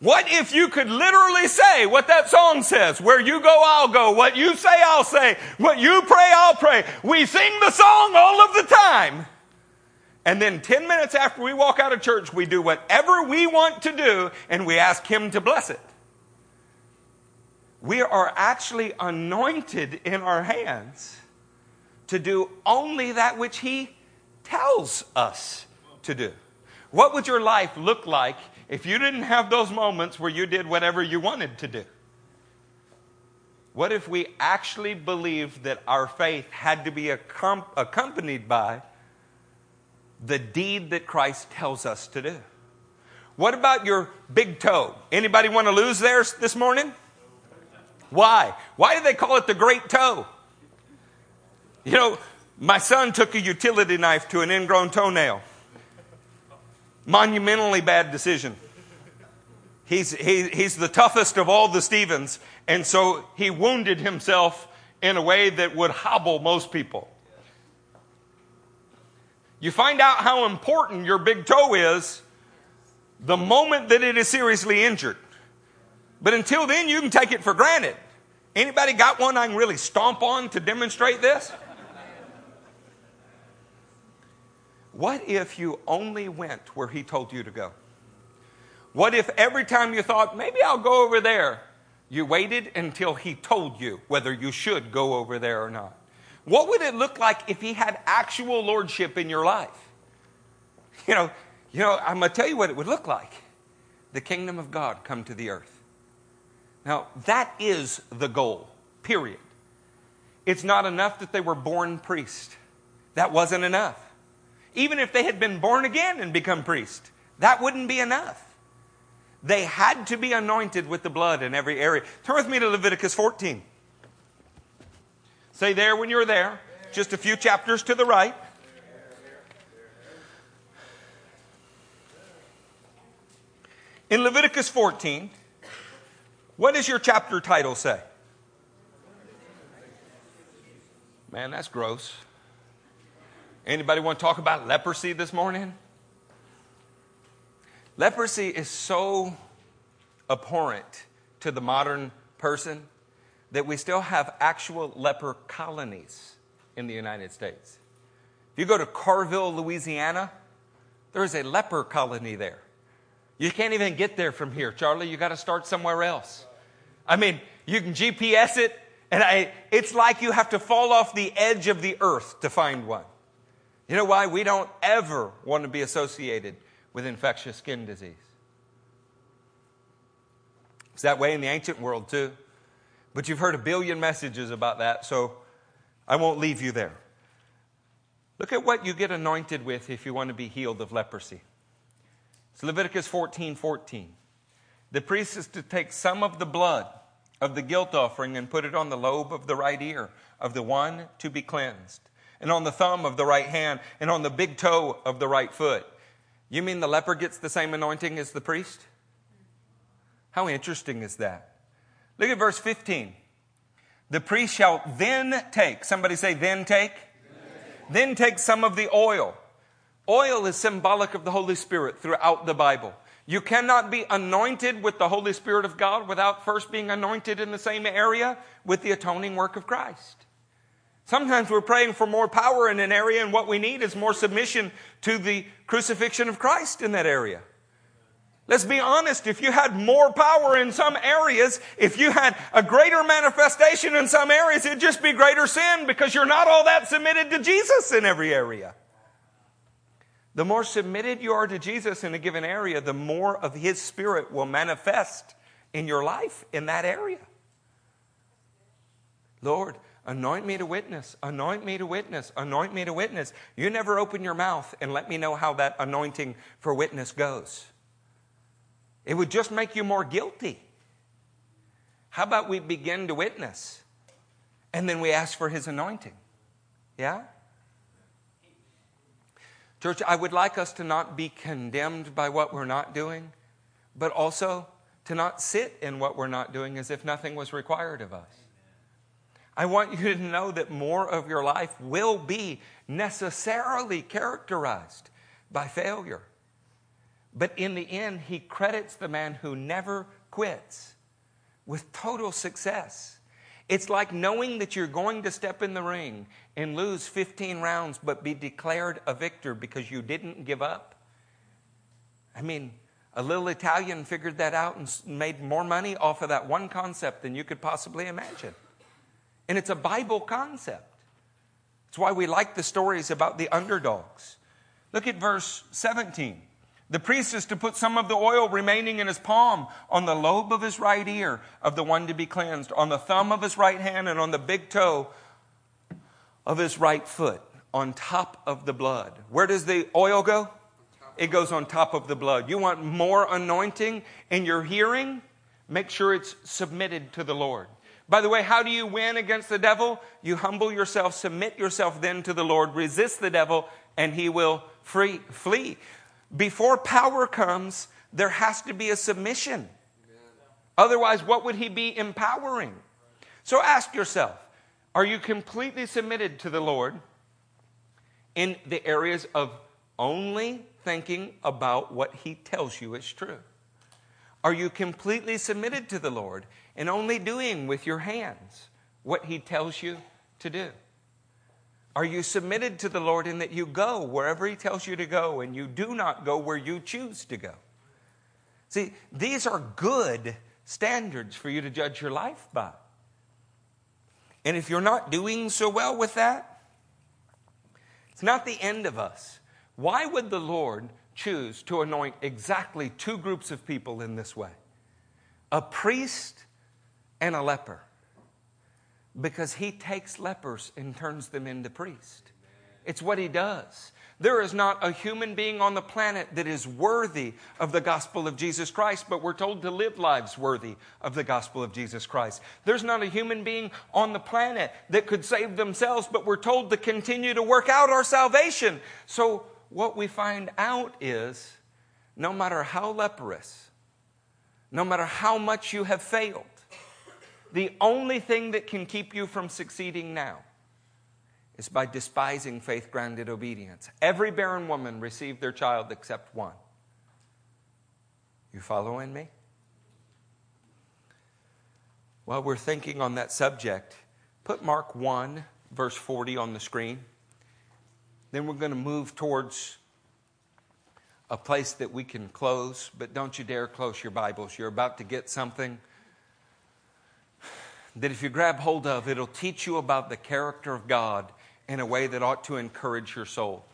What if you could literally say what that song says? Where you go, I'll go. What you say, I'll say. What you pray, I'll pray. We sing the song all of the time. And then 10 minutes after we walk out of church, we do whatever we want to do and we ask Him to bless it. We are actually anointed in our hands to do only that which He tells us to do. What would your life look like if you didn't have those moments where you did whatever you wanted to do? What if we actually believed that our faith had to be accompanied by the deed that Christ tells us to do. What about your big toe? Anybody want to lose theirs this morning? Why? Why do they call it the great toe? You know, my son took a utility knife to an ingrown toenail. Monumentally bad decision. He's, he, he's the toughest of all the Stevens, and so he wounded himself in a way that would hobble most people. You find out how important your big toe is the moment that it is seriously injured. But until then, you can take it for granted. Anybody got one I can really stomp on to demonstrate this? What if you only went where he told you to go? What if every time you thought, maybe I'll go over there, you waited until he told you whether you should go over there or not? What would it look like if he had actual lordship in your life? You know, you know, I'm going to tell you what it would look like. The kingdom of God come to the earth. Now, that is the goal, period. It's not enough that they were born priests. That wasn't enough. Even if they had been born again and become priests, that wouldn't be enough. They had to be anointed with the blood in every area. Turn with me to Leviticus 14. Say there when you're there, just a few chapters to the right. In Leviticus 14, what does your chapter title say? Man, that's gross. Anybody want to talk about leprosy this morning? Leprosy is so abhorrent to the modern person that we still have actual leper colonies in the United States. If you go to Carville, Louisiana, there is a leper colony there. You can't even get there from here, Charlie. You got to start somewhere else. I mean, you can GPS it, and I, it's like you have to fall off the edge of the earth to find one. You know why? We don't ever want to be associated with infectious skin disease. It's that way in the ancient world, too. But you've heard a billion messages about that, so I won't leave you there. Look at what you get anointed with if you want to be healed of leprosy. It's Leviticus 14 14. The priest is to take some of the blood of the guilt offering and put it on the lobe of the right ear of the one to be cleansed and on the thumb of the right hand, and on the big toe of the right foot. You mean the leper gets the same anointing as the priest? How interesting is that? Look at verse 15. The priest shall then take, somebody say, then take? Then take some of the oil. Oil is symbolic of the Holy Spirit throughout the Bible. You cannot be anointed with the Holy Spirit of God without first being anointed in the same area with the atoning work of Christ. Sometimes we're praying for more power in an area, and what we need is more submission to the crucifixion of Christ in that area. Let's be honest, if you had more power in some areas, if you had a greater manifestation in some areas, it'd just be greater sin because you're not all that submitted to Jesus in every area. The more submitted you are to Jesus in a given area, the more of His Spirit will manifest in your life in that area. Lord, Anoint me to witness, anoint me to witness, anoint me to witness. You never open your mouth and let me know how that anointing for witness goes. It would just make you more guilty. How about we begin to witness and then we ask for his anointing? Yeah? Church, I would like us to not be condemned by what we're not doing, but also to not sit in what we're not doing as if nothing was required of us. I want you to know that more of your life will be necessarily characterized by failure. But in the end, he credits the man who never quits with total success. It's like knowing that you're going to step in the ring and lose 15 rounds, but be declared a victor because you didn't give up. I mean, a little Italian figured that out and made more money off of that one concept than you could possibly imagine. And it's a Bible concept. That's why we like the stories about the underdogs. Look at verse 17. The priest is to put some of the oil remaining in his palm on the lobe of his right ear of the one to be cleansed, on the thumb of his right hand, and on the big toe of his right foot, on top of the blood. Where does the oil go? It goes on top of the blood. You want more anointing in your hearing? Make sure it's submitted to the Lord. By the way, how do you win against the devil? You humble yourself, submit yourself then to the Lord, resist the devil, and he will free, flee. Before power comes, there has to be a submission. Otherwise, what would he be empowering? So ask yourself are you completely submitted to the Lord in the areas of only thinking about what he tells you is true? Are you completely submitted to the Lord and only doing with your hands what he tells you to do? Are you submitted to the Lord in that you go wherever he tells you to go and you do not go where you choose to go? See, these are good standards for you to judge your life by. And if you're not doing so well with that, it's not the end of us. Why would the Lord choose to anoint exactly two groups of people in this way a priest and a leper? Because he takes lepers and turns them into priests. It's what he does. There is not a human being on the planet that is worthy of the gospel of Jesus Christ, but we're told to live lives worthy of the gospel of Jesus Christ. There's not a human being on the planet that could save themselves, but we're told to continue to work out our salvation. So, what we find out is no matter how leprous, no matter how much you have failed, the only thing that can keep you from succeeding now is by despising faith granted obedience. Every barren woman received their child except one. You following me? While we're thinking on that subject, put Mark 1, verse 40 on the screen. Then we're going to move towards a place that we can close, but don't you dare close your Bibles. You're about to get something that if you grab hold of, it'll teach you about the character of God in a way that ought to encourage your soul.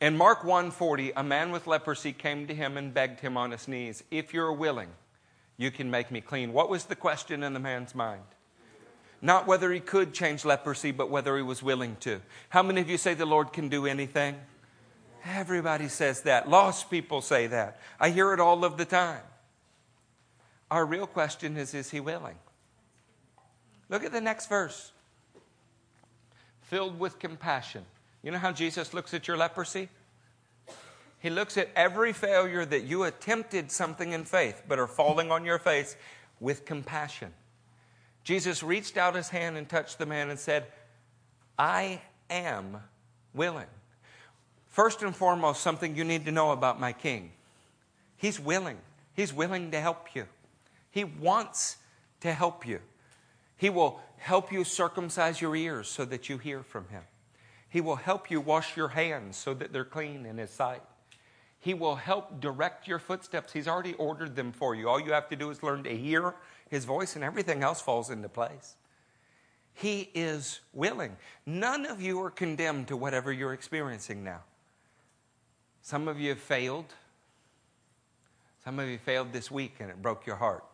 In Mark 1:40, a man with leprosy came to him and begged him on his knees, "If you're willing, you can make me clean." What was the question in the man's mind? Not whether he could change leprosy, but whether he was willing to. How many of you say the Lord can do anything? Everybody says that. Lost people say that. I hear it all of the time. Our real question is is he willing? Look at the next verse filled with compassion. You know how Jesus looks at your leprosy? He looks at every failure that you attempted something in faith but are falling on your face with compassion. Jesus reached out his hand and touched the man and said, I am willing. First and foremost, something you need to know about my king. He's willing. He's willing to help you. He wants to help you. He will help you circumcise your ears so that you hear from Him. He will help you wash your hands so that they're clean in His sight. He will help direct your footsteps. He's already ordered them for you. All you have to do is learn to hear His voice, and everything else falls into place. He is willing. None of you are condemned to whatever you're experiencing now. Some of you have failed. Some of you failed this week and it broke your heart.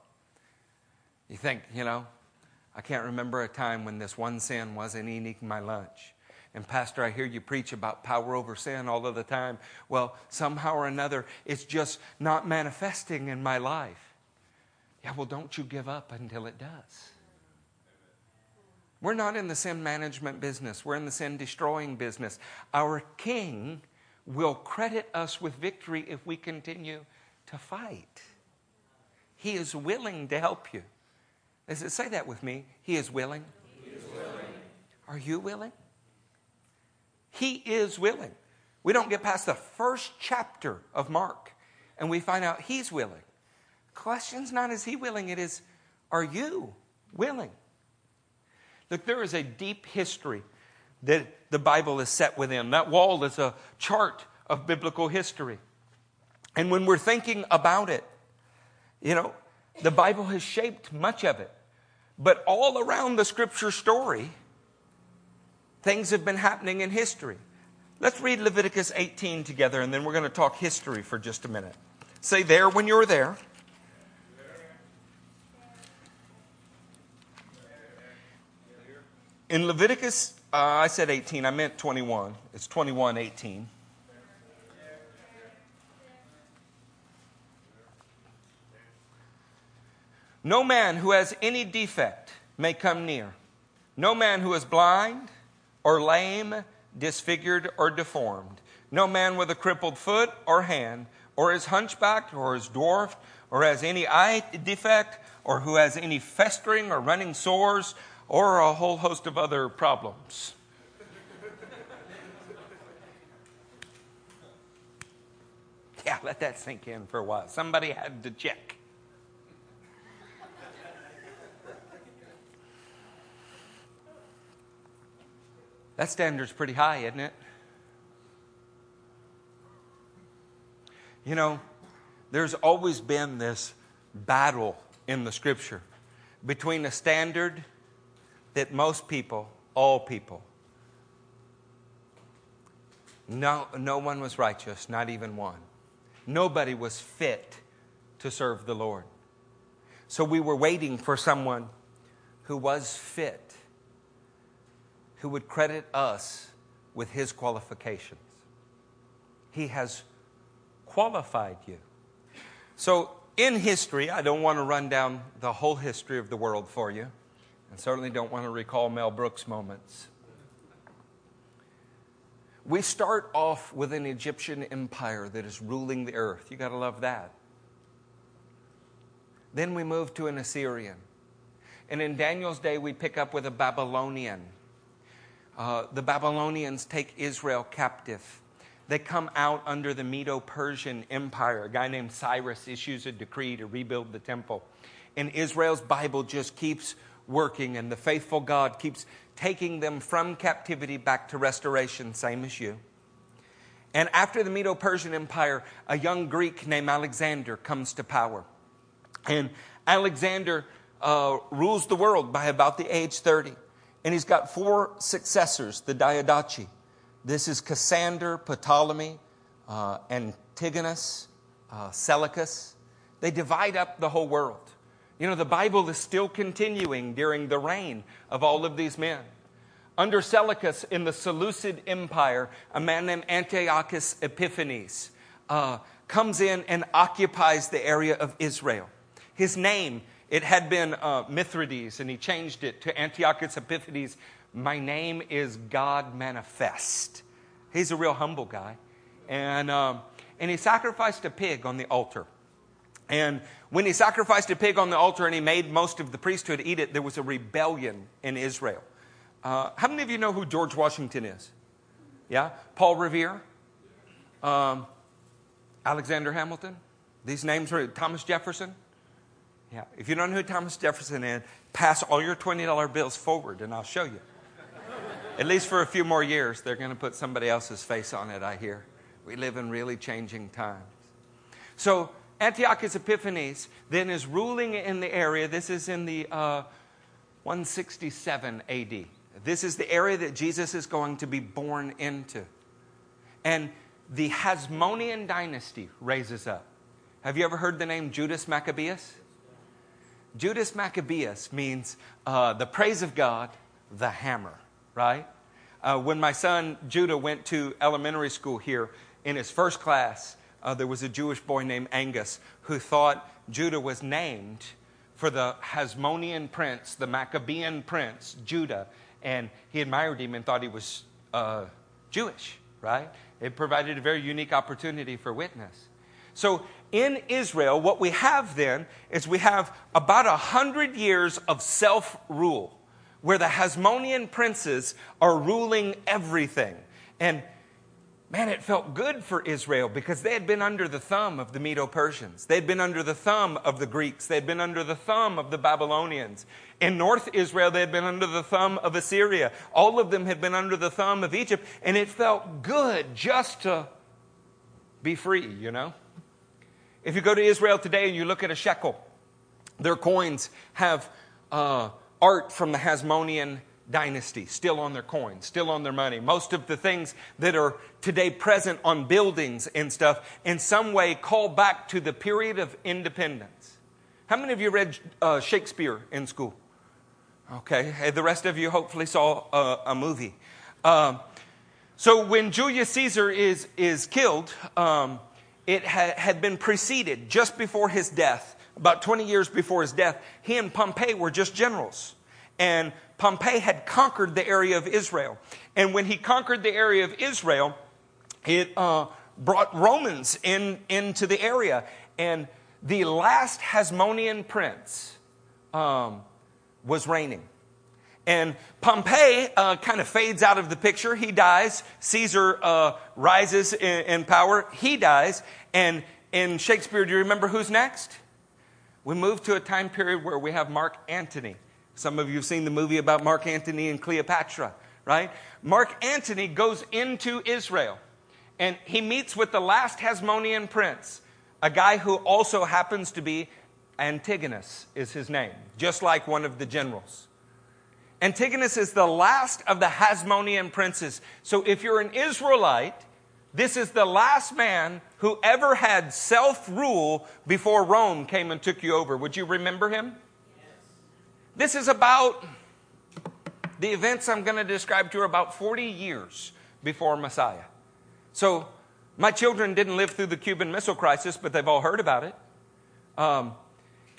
You think, you know, I can't remember a time when this one sin wasn't eating my lunch. And, Pastor, I hear you preach about power over sin all of the time. Well, somehow or another, it's just not manifesting in my life. Yeah, well, don't you give up until it does. We're not in the sin management business, we're in the sin destroying business. Our King will credit us with victory if we continue to fight. He is willing to help you. Does it say that with me? He is willing. He is willing. Are you willing? He is willing. We don't get past the first chapter of Mark and we find out he's willing. Question's not is he willing, it is are you willing? Look, there is a deep history that the Bible is set within. That wall is a chart of biblical history. And when we're thinking about it, you know, the Bible has shaped much of it. But all around the scripture story, things have been happening in history. Let's read Leviticus 18 together, and then we're going to talk history for just a minute. Say there when you're there. In Leviticus, uh, I said 18, I meant 21. It's 21 18. No man who has any defect may come near. No man who is blind or lame, disfigured or deformed. No man with a crippled foot or hand, or is hunchbacked, or is dwarfed, or has any eye defect, or who has any festering or running sores, or a whole host of other problems. yeah, let that sink in for a while. Somebody had to check. That standard's pretty high, isn't it? You know, there's always been this battle in the scripture between a standard that most people, all people, no, no one was righteous, not even one. Nobody was fit to serve the Lord. So we were waiting for someone who was fit who would credit us with his qualifications. He has qualified you. So, in history, I don't want to run down the whole history of the world for you, and certainly don't want to recall Mel Brooks moments. We start off with an Egyptian empire that is ruling the earth. You got to love that. Then we move to an Assyrian. And in Daniel's day, we pick up with a Babylonian uh, the Babylonians take Israel captive. They come out under the Medo Persian Empire. A guy named Cyrus issues a decree to rebuild the temple. And Israel's Bible just keeps working, and the faithful God keeps taking them from captivity back to restoration, same as you. And after the Medo Persian Empire, a young Greek named Alexander comes to power. And Alexander uh, rules the world by about the age 30. And he's got four successors, the Diadochi. This is Cassander, Ptolemy, uh, Antigonus, uh, Seleucus. They divide up the whole world. You know, the Bible is still continuing during the reign of all of these men. Under Seleucus in the Seleucid Empire, a man named Antiochus Epiphanes uh, comes in and occupies the area of Israel. His name it had been uh, Mithridates, and he changed it to Antiochus Epiphanes. My name is God Manifest. He's a real humble guy. And, um, and he sacrificed a pig on the altar. And when he sacrificed a pig on the altar and he made most of the priesthood eat it, there was a rebellion in Israel. Uh, how many of you know who George Washington is? Yeah? Paul Revere? Um, Alexander Hamilton? These names are Thomas Jefferson? Yeah. If you don't know who Thomas Jefferson is, pass all your $20 bills forward and I'll show you. At least for a few more years, they're going to put somebody else's face on it, I hear. We live in really changing times. So, Antiochus Epiphanes then is ruling in the area. This is in the uh, 167 AD. This is the area that Jesus is going to be born into. And the Hasmonean dynasty raises up. Have you ever heard the name Judas Maccabeus? Judas Maccabeus means uh, the praise of God, the hammer, right? Uh, when my son Judah went to elementary school here, in his first class, uh, there was a Jewish boy named Angus who thought Judah was named for the Hasmonean prince, the Maccabean prince, Judah, and he admired him and thought he was uh, Jewish, right? It provided a very unique opportunity for witness. So in Israel, what we have then is we have about a hundred years of self rule where the Hasmonean princes are ruling everything. And man, it felt good for Israel because they had been under the thumb of the Medo Persians. They had been under the thumb of the Greeks. They had been under the thumb of the Babylonians. In North Israel, they had been under the thumb of Assyria. All of them had been under the thumb of Egypt. And it felt good just to be free, you know? If you go to Israel today and you look at a shekel, their coins have uh, art from the Hasmonean dynasty still on their coins, still on their money. Most of the things that are today present on buildings and stuff in some way call back to the period of independence. How many of you read uh, Shakespeare in school? Okay, the rest of you hopefully saw a, a movie. Um, so when Julius Caesar is, is killed, um, it had been preceded just before his death, about 20 years before his death. He and Pompey were just generals. and Pompey had conquered the area of Israel. And when he conquered the area of Israel, it uh, brought Romans in, into the area. And the last Hasmonean prince um, was reigning. And Pompey uh, kind of fades out of the picture. He dies. Caesar uh, rises in, in, power. He dies. And in Shakespeare, do you remember who's next? We move to a time period where we have Mark Antony. Some of you have seen the movie about Mark Antony and Cleopatra, right? Mark Antony goes into Israel and he meets with the last Hasmonean prince, a guy who also happens to be Antigonus, is his name, just like one of the generals. Antigonus is the last of the Hasmonean princes. So if you're an Israelite, this is the last man who ever had self rule before Rome came and took you over. Would you remember him? Yes. This is about the events I'm going to describe to you are about 40 years before Messiah. So my children didn't live through the Cuban Missile Crisis, but they've all heard about it. Um,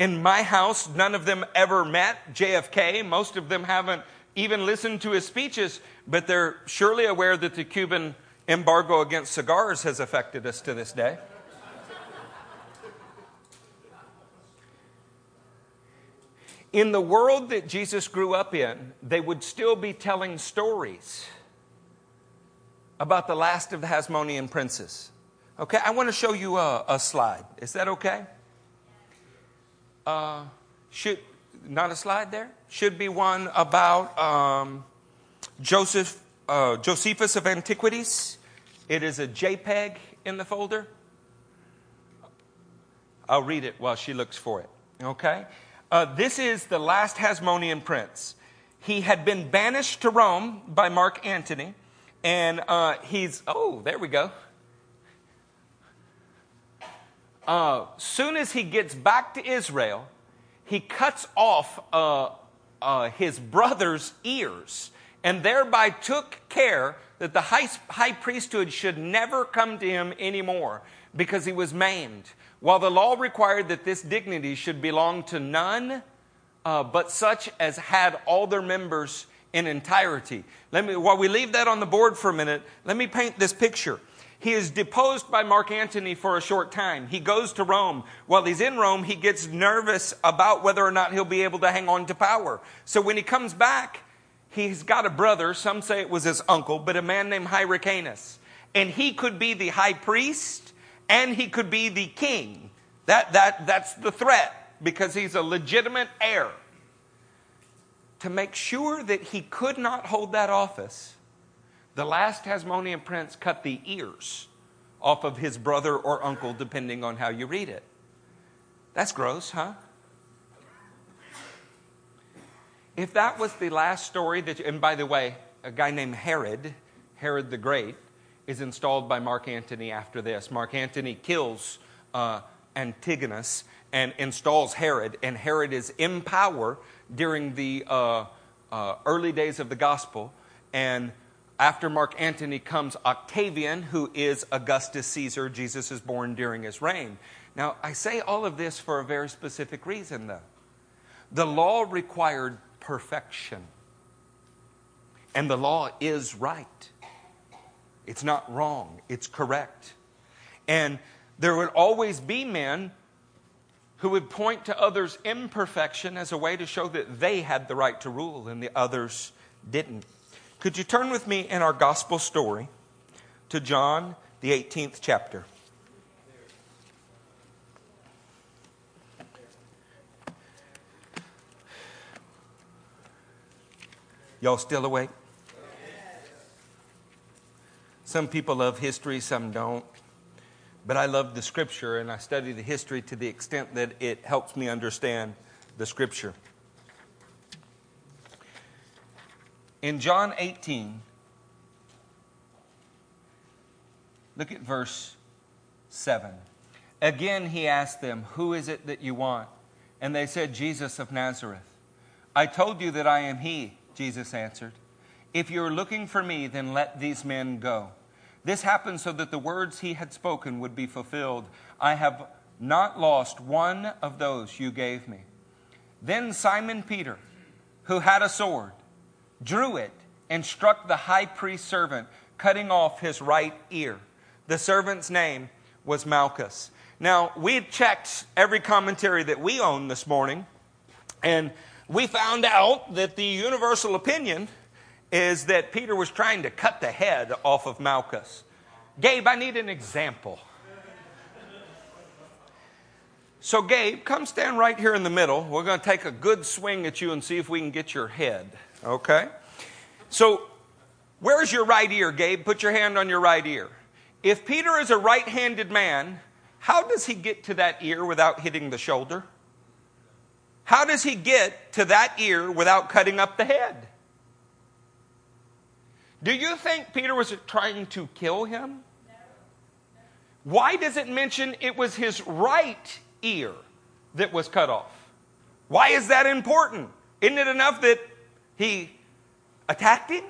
in my house, none of them ever met JFK. Most of them haven't even listened to his speeches, but they're surely aware that the Cuban embargo against cigars has affected us to this day. in the world that Jesus grew up in, they would still be telling stories about the last of the Hasmonean princes. Okay, I want to show you a, a slide. Is that okay? Uh, should not a slide there? Should be one about um, Joseph uh, Josephus of Antiquities. It is a JPEG in the folder. I'll read it while she looks for it. Okay? Uh, this is the last Hasmonean prince. He had been banished to Rome by Mark Antony, and uh, he's, oh, there we go. Uh, soon as he gets back to Israel, he cuts off uh, uh, his brother's ears and thereby took care that the high, high priesthood should never come to him anymore because he was maimed. While the law required that this dignity should belong to none uh, but such as had all their members in entirety. Let me, while we leave that on the board for a minute, let me paint this picture. He is deposed by Mark Antony for a short time. He goes to Rome. While he's in Rome, he gets nervous about whether or not he'll be able to hang on to power. So when he comes back, he's got a brother, some say it was his uncle, but a man named Hyrcanus. And he could be the high priest and he could be the king. That, that, that's the threat because he's a legitimate heir. To make sure that he could not hold that office, the last Hasmonean prince cut the ears off of his brother or uncle, depending on how you read it. That's gross, huh? If that was the last story that, you, and by the way, a guy named Herod, Herod the Great, is installed by Mark Antony after this. Mark Antony kills uh, Antigonus and installs Herod, and Herod is in power during the uh, uh, early days of the gospel. And after Mark Antony comes Octavian, who is Augustus Caesar. Jesus is born during his reign. Now, I say all of this for a very specific reason, though. The law required perfection, and the law is right. It's not wrong, it's correct. And there would always be men who would point to others' imperfection as a way to show that they had the right to rule and the others didn't. Could you turn with me in our gospel story to John, the 18th chapter? Y'all still awake? Some people love history, some don't. But I love the scripture and I study the history to the extent that it helps me understand the scripture. In John 18, look at verse 7. Again, he asked them, Who is it that you want? And they said, Jesus of Nazareth. I told you that I am he, Jesus answered. If you're looking for me, then let these men go. This happened so that the words he had spoken would be fulfilled. I have not lost one of those you gave me. Then Simon Peter who had a sword, drew it, and struck the high priest's servant, cutting off his right ear. The servant's name was Malchus. Now, we checked every commentary that we own this morning, and we found out that the universal opinion is that Peter was trying to cut the head off of Malchus. Gabe, I need an example. So, Gabe, come stand right here in the middle. We're going to take a good swing at you and see if we can get your head. Okay? So, where's your right ear, Gabe? Put your hand on your right ear. If Peter is a right handed man, how does he get to that ear without hitting the shoulder? How does he get to that ear without cutting up the head? Do you think Peter was trying to kill him? Why does it mention it was his right ear that was cut off? Why is that important? Isn't it enough that he attacked him?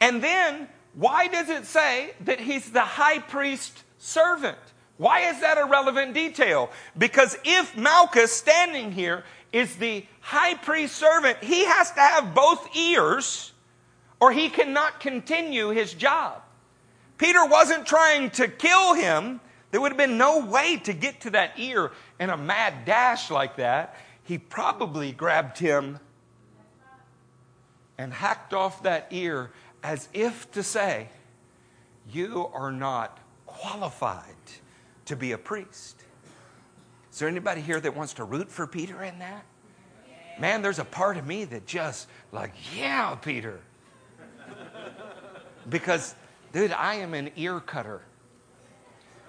And then, why does it say that he's the high priest servant? Why is that a relevant detail? Because if Malchus standing here is the high priest servant, he has to have both ears or he cannot continue his job. Peter wasn't trying to kill him. There would have been no way to get to that ear in a mad dash like that. He probably grabbed him and hacked off that ear as if to say, You are not qualified to be a priest. Is there anybody here that wants to root for Peter in that? Man, there's a part of me that just, like, yeah, Peter. Because, dude, I am an ear cutter.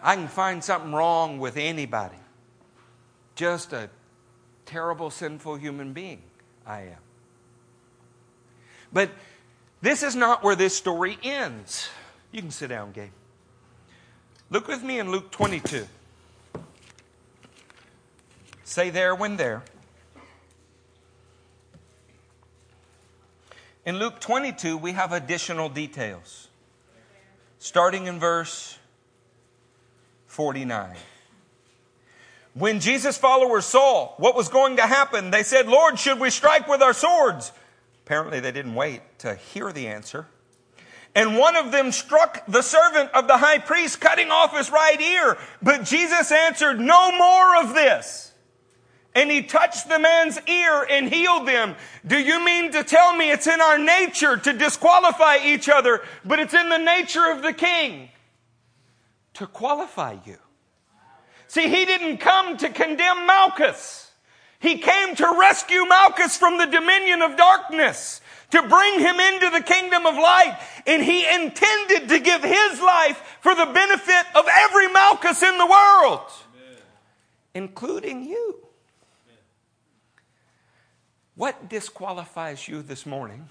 I can find something wrong with anybody. Just a terrible, sinful human being, I am. But this is not where this story ends. You can sit down, Gabe. Look with me in Luke 22. Say there when there. In Luke 22, we have additional details. Starting in verse 49. When Jesus' followers saw what was going to happen, they said, Lord, should we strike with our swords? Apparently, they didn't wait to hear the answer. And one of them struck the servant of the high priest, cutting off his right ear. But Jesus answered, No more of this and he touched the man's ear and healed them. Do you mean to tell me it's in our nature to disqualify each other, but it's in the nature of the king to qualify you? See, he didn't come to condemn Malchus. He came to rescue Malchus from the dominion of darkness, to bring him into the kingdom of light. And he intended to give his life for the benefit of every Malchus in the world, Amen. including you. What disqualifies you this morning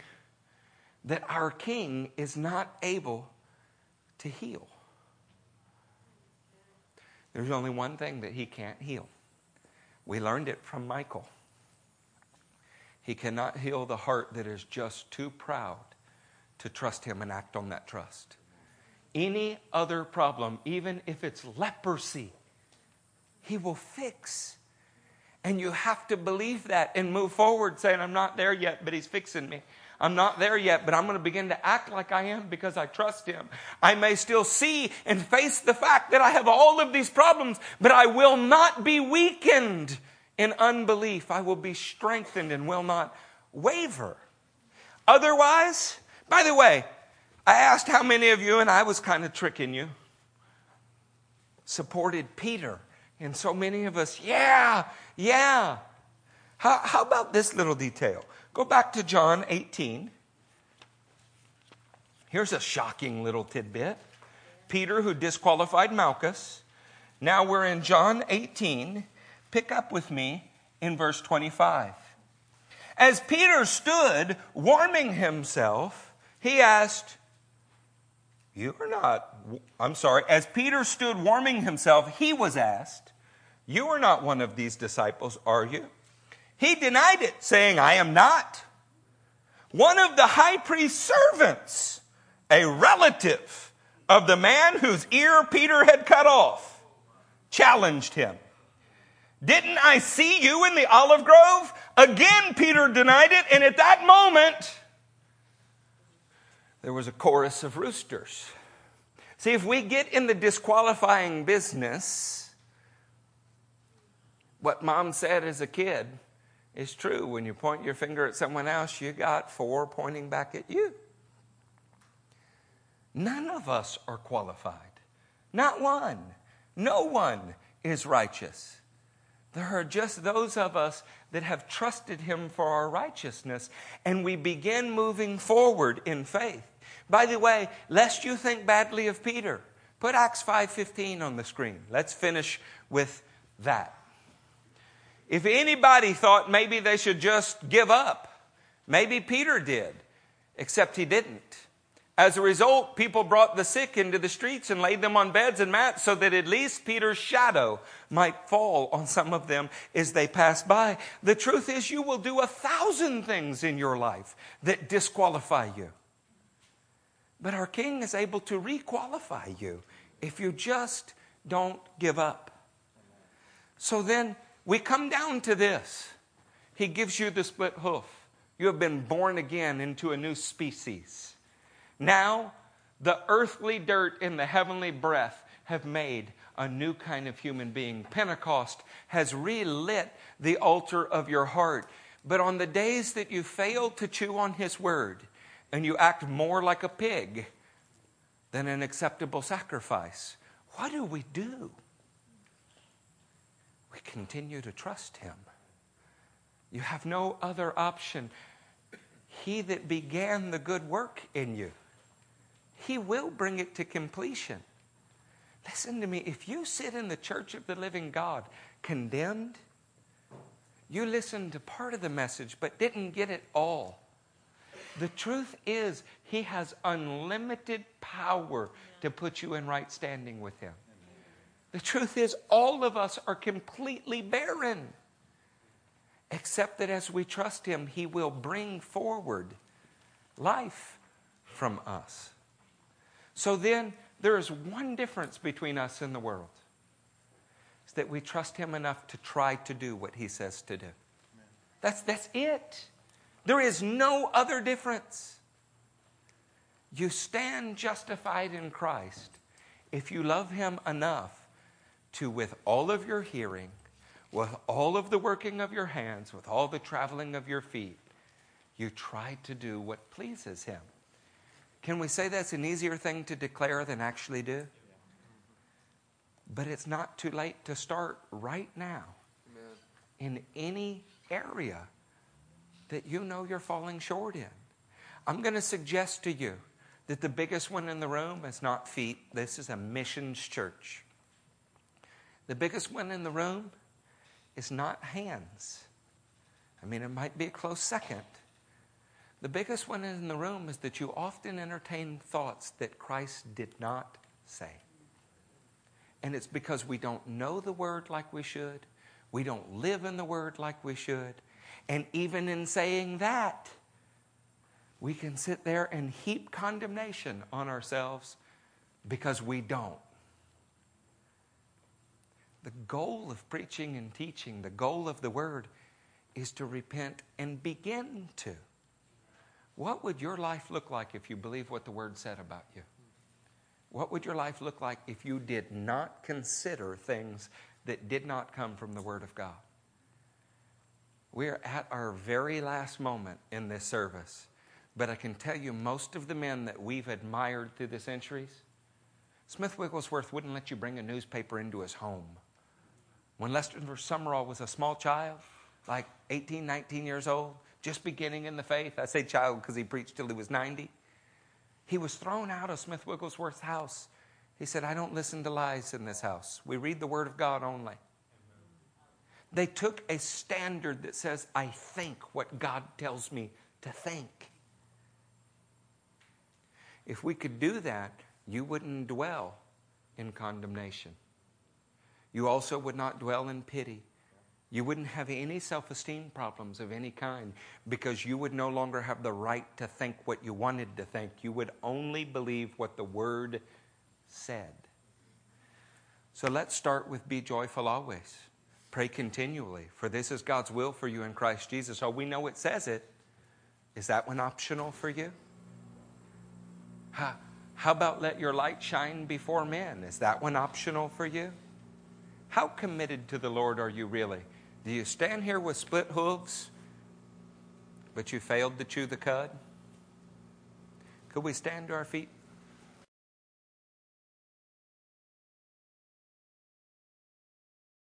that our King is not able to heal? There's only one thing that he can't heal. We learned it from Michal. He cannot heal the heart that is just too proud to trust him and act on that trust. Any other problem, even if it's leprosy, he will fix. And you have to believe that and move forward saying, I'm not there yet, but He's fixing me. I'm not there yet, but I'm going to begin to act like I am because I trust Him. I may still see and face the fact that I have all of these problems, but I will not be weakened in unbelief. I will be strengthened and will not waver. Otherwise, by the way, I asked how many of you, and I was kind of tricking you, supported Peter. And so many of us, yeah, yeah. How, how about this little detail? Go back to John 18. Here's a shocking little tidbit Peter, who disqualified Malchus. Now we're in John 18. Pick up with me in verse 25. As Peter stood warming himself, he asked, You are not, I'm sorry, as Peter stood warming himself, he was asked, you are not one of these disciples, are you? He denied it, saying, I am not. One of the high priest's servants, a relative of the man whose ear Peter had cut off, challenged him. Didn't I see you in the olive grove? Again, Peter denied it, and at that moment, there was a chorus of roosters. See, if we get in the disqualifying business, what mom said as a kid is true. When you point your finger at someone else, you got four pointing back at you. None of us are qualified. Not one. No one is righteous. There are just those of us that have trusted Him for our righteousness, and we begin moving forward in faith. By the way, lest you think badly of Peter, put Acts 5:15 on the screen. Let's finish with that. If anybody thought maybe they should just give up, maybe Peter did, except he didn't. As a result, people brought the sick into the streets and laid them on beds and mats so that at least Peter's shadow might fall on some of them as they passed by. The truth is, you will do a thousand things in your life that disqualify you. But our King is able to requalify you if you just don't give up. So then we come down to this He gives you the split hoof. You have been born again into a new species. Now, the earthly dirt and the heavenly breath have made a new kind of human being. Pentecost has relit the altar of your heart. But on the days that you fail to chew on His word and you act more like a pig than an acceptable sacrifice, what do we do? We continue to trust Him. You have no other option. He that began the good work in you he will bring it to completion. Listen to me. If you sit in the church of the living God condemned, you listened to part of the message but didn't get it all. The truth is, He has unlimited power to put you in right standing with Him. The truth is, all of us are completely barren, except that as we trust Him, He will bring forward life from us. So then there is one difference between us and the world. It's that we trust him enough to try to do what he says to do. That's, that's it. There is no other difference. You stand justified in Christ if you love him enough to, with all of your hearing, with all of the working of your hands, with all the traveling of your feet, you try to do what pleases him. Can we say that's an easier thing to declare than actually do? But it's not too late to start right now in any area that you know you're falling short in. I'm going to suggest to you that the biggest one in the room is not feet. This is a missions church. The biggest one in the room is not hands. I mean, it might be a close second. The biggest one in the room is that you often entertain thoughts that Christ did not say. And it's because we don't know the word like we should, we don't live in the word like we should, and even in saying that, we can sit there and heap condemnation on ourselves because we don't. The goal of preaching and teaching, the goal of the word, is to repent and begin to. What would your life look like if you believe what the Word said about you? What would your life look like if you did not consider things that did not come from the Word of God? We're at our very last moment in this service, but I can tell you most of the men that we've admired through the centuries, Smith Wigglesworth wouldn't let you bring a newspaper into his home. When Lester Sumrall was a small child, like 18, 19 years old, just beginning in the faith. I say child because he preached till he was 90. He was thrown out of Smith Wigglesworth's house. He said, I don't listen to lies in this house. We read the Word of God only. They took a standard that says, I think what God tells me to think. If we could do that, you wouldn't dwell in condemnation. You also would not dwell in pity. You wouldn't have any self esteem problems of any kind because you would no longer have the right to think what you wanted to think. You would only believe what the Word said. So let's start with be joyful always. Pray continually, for this is God's will for you in Christ Jesus. Oh, we know it says it. Is that one optional for you? How, how about let your light shine before men? Is that one optional for you? How committed to the Lord are you really? Do you stand here with split hooves, but you failed to chew the cud? Could we stand to our feet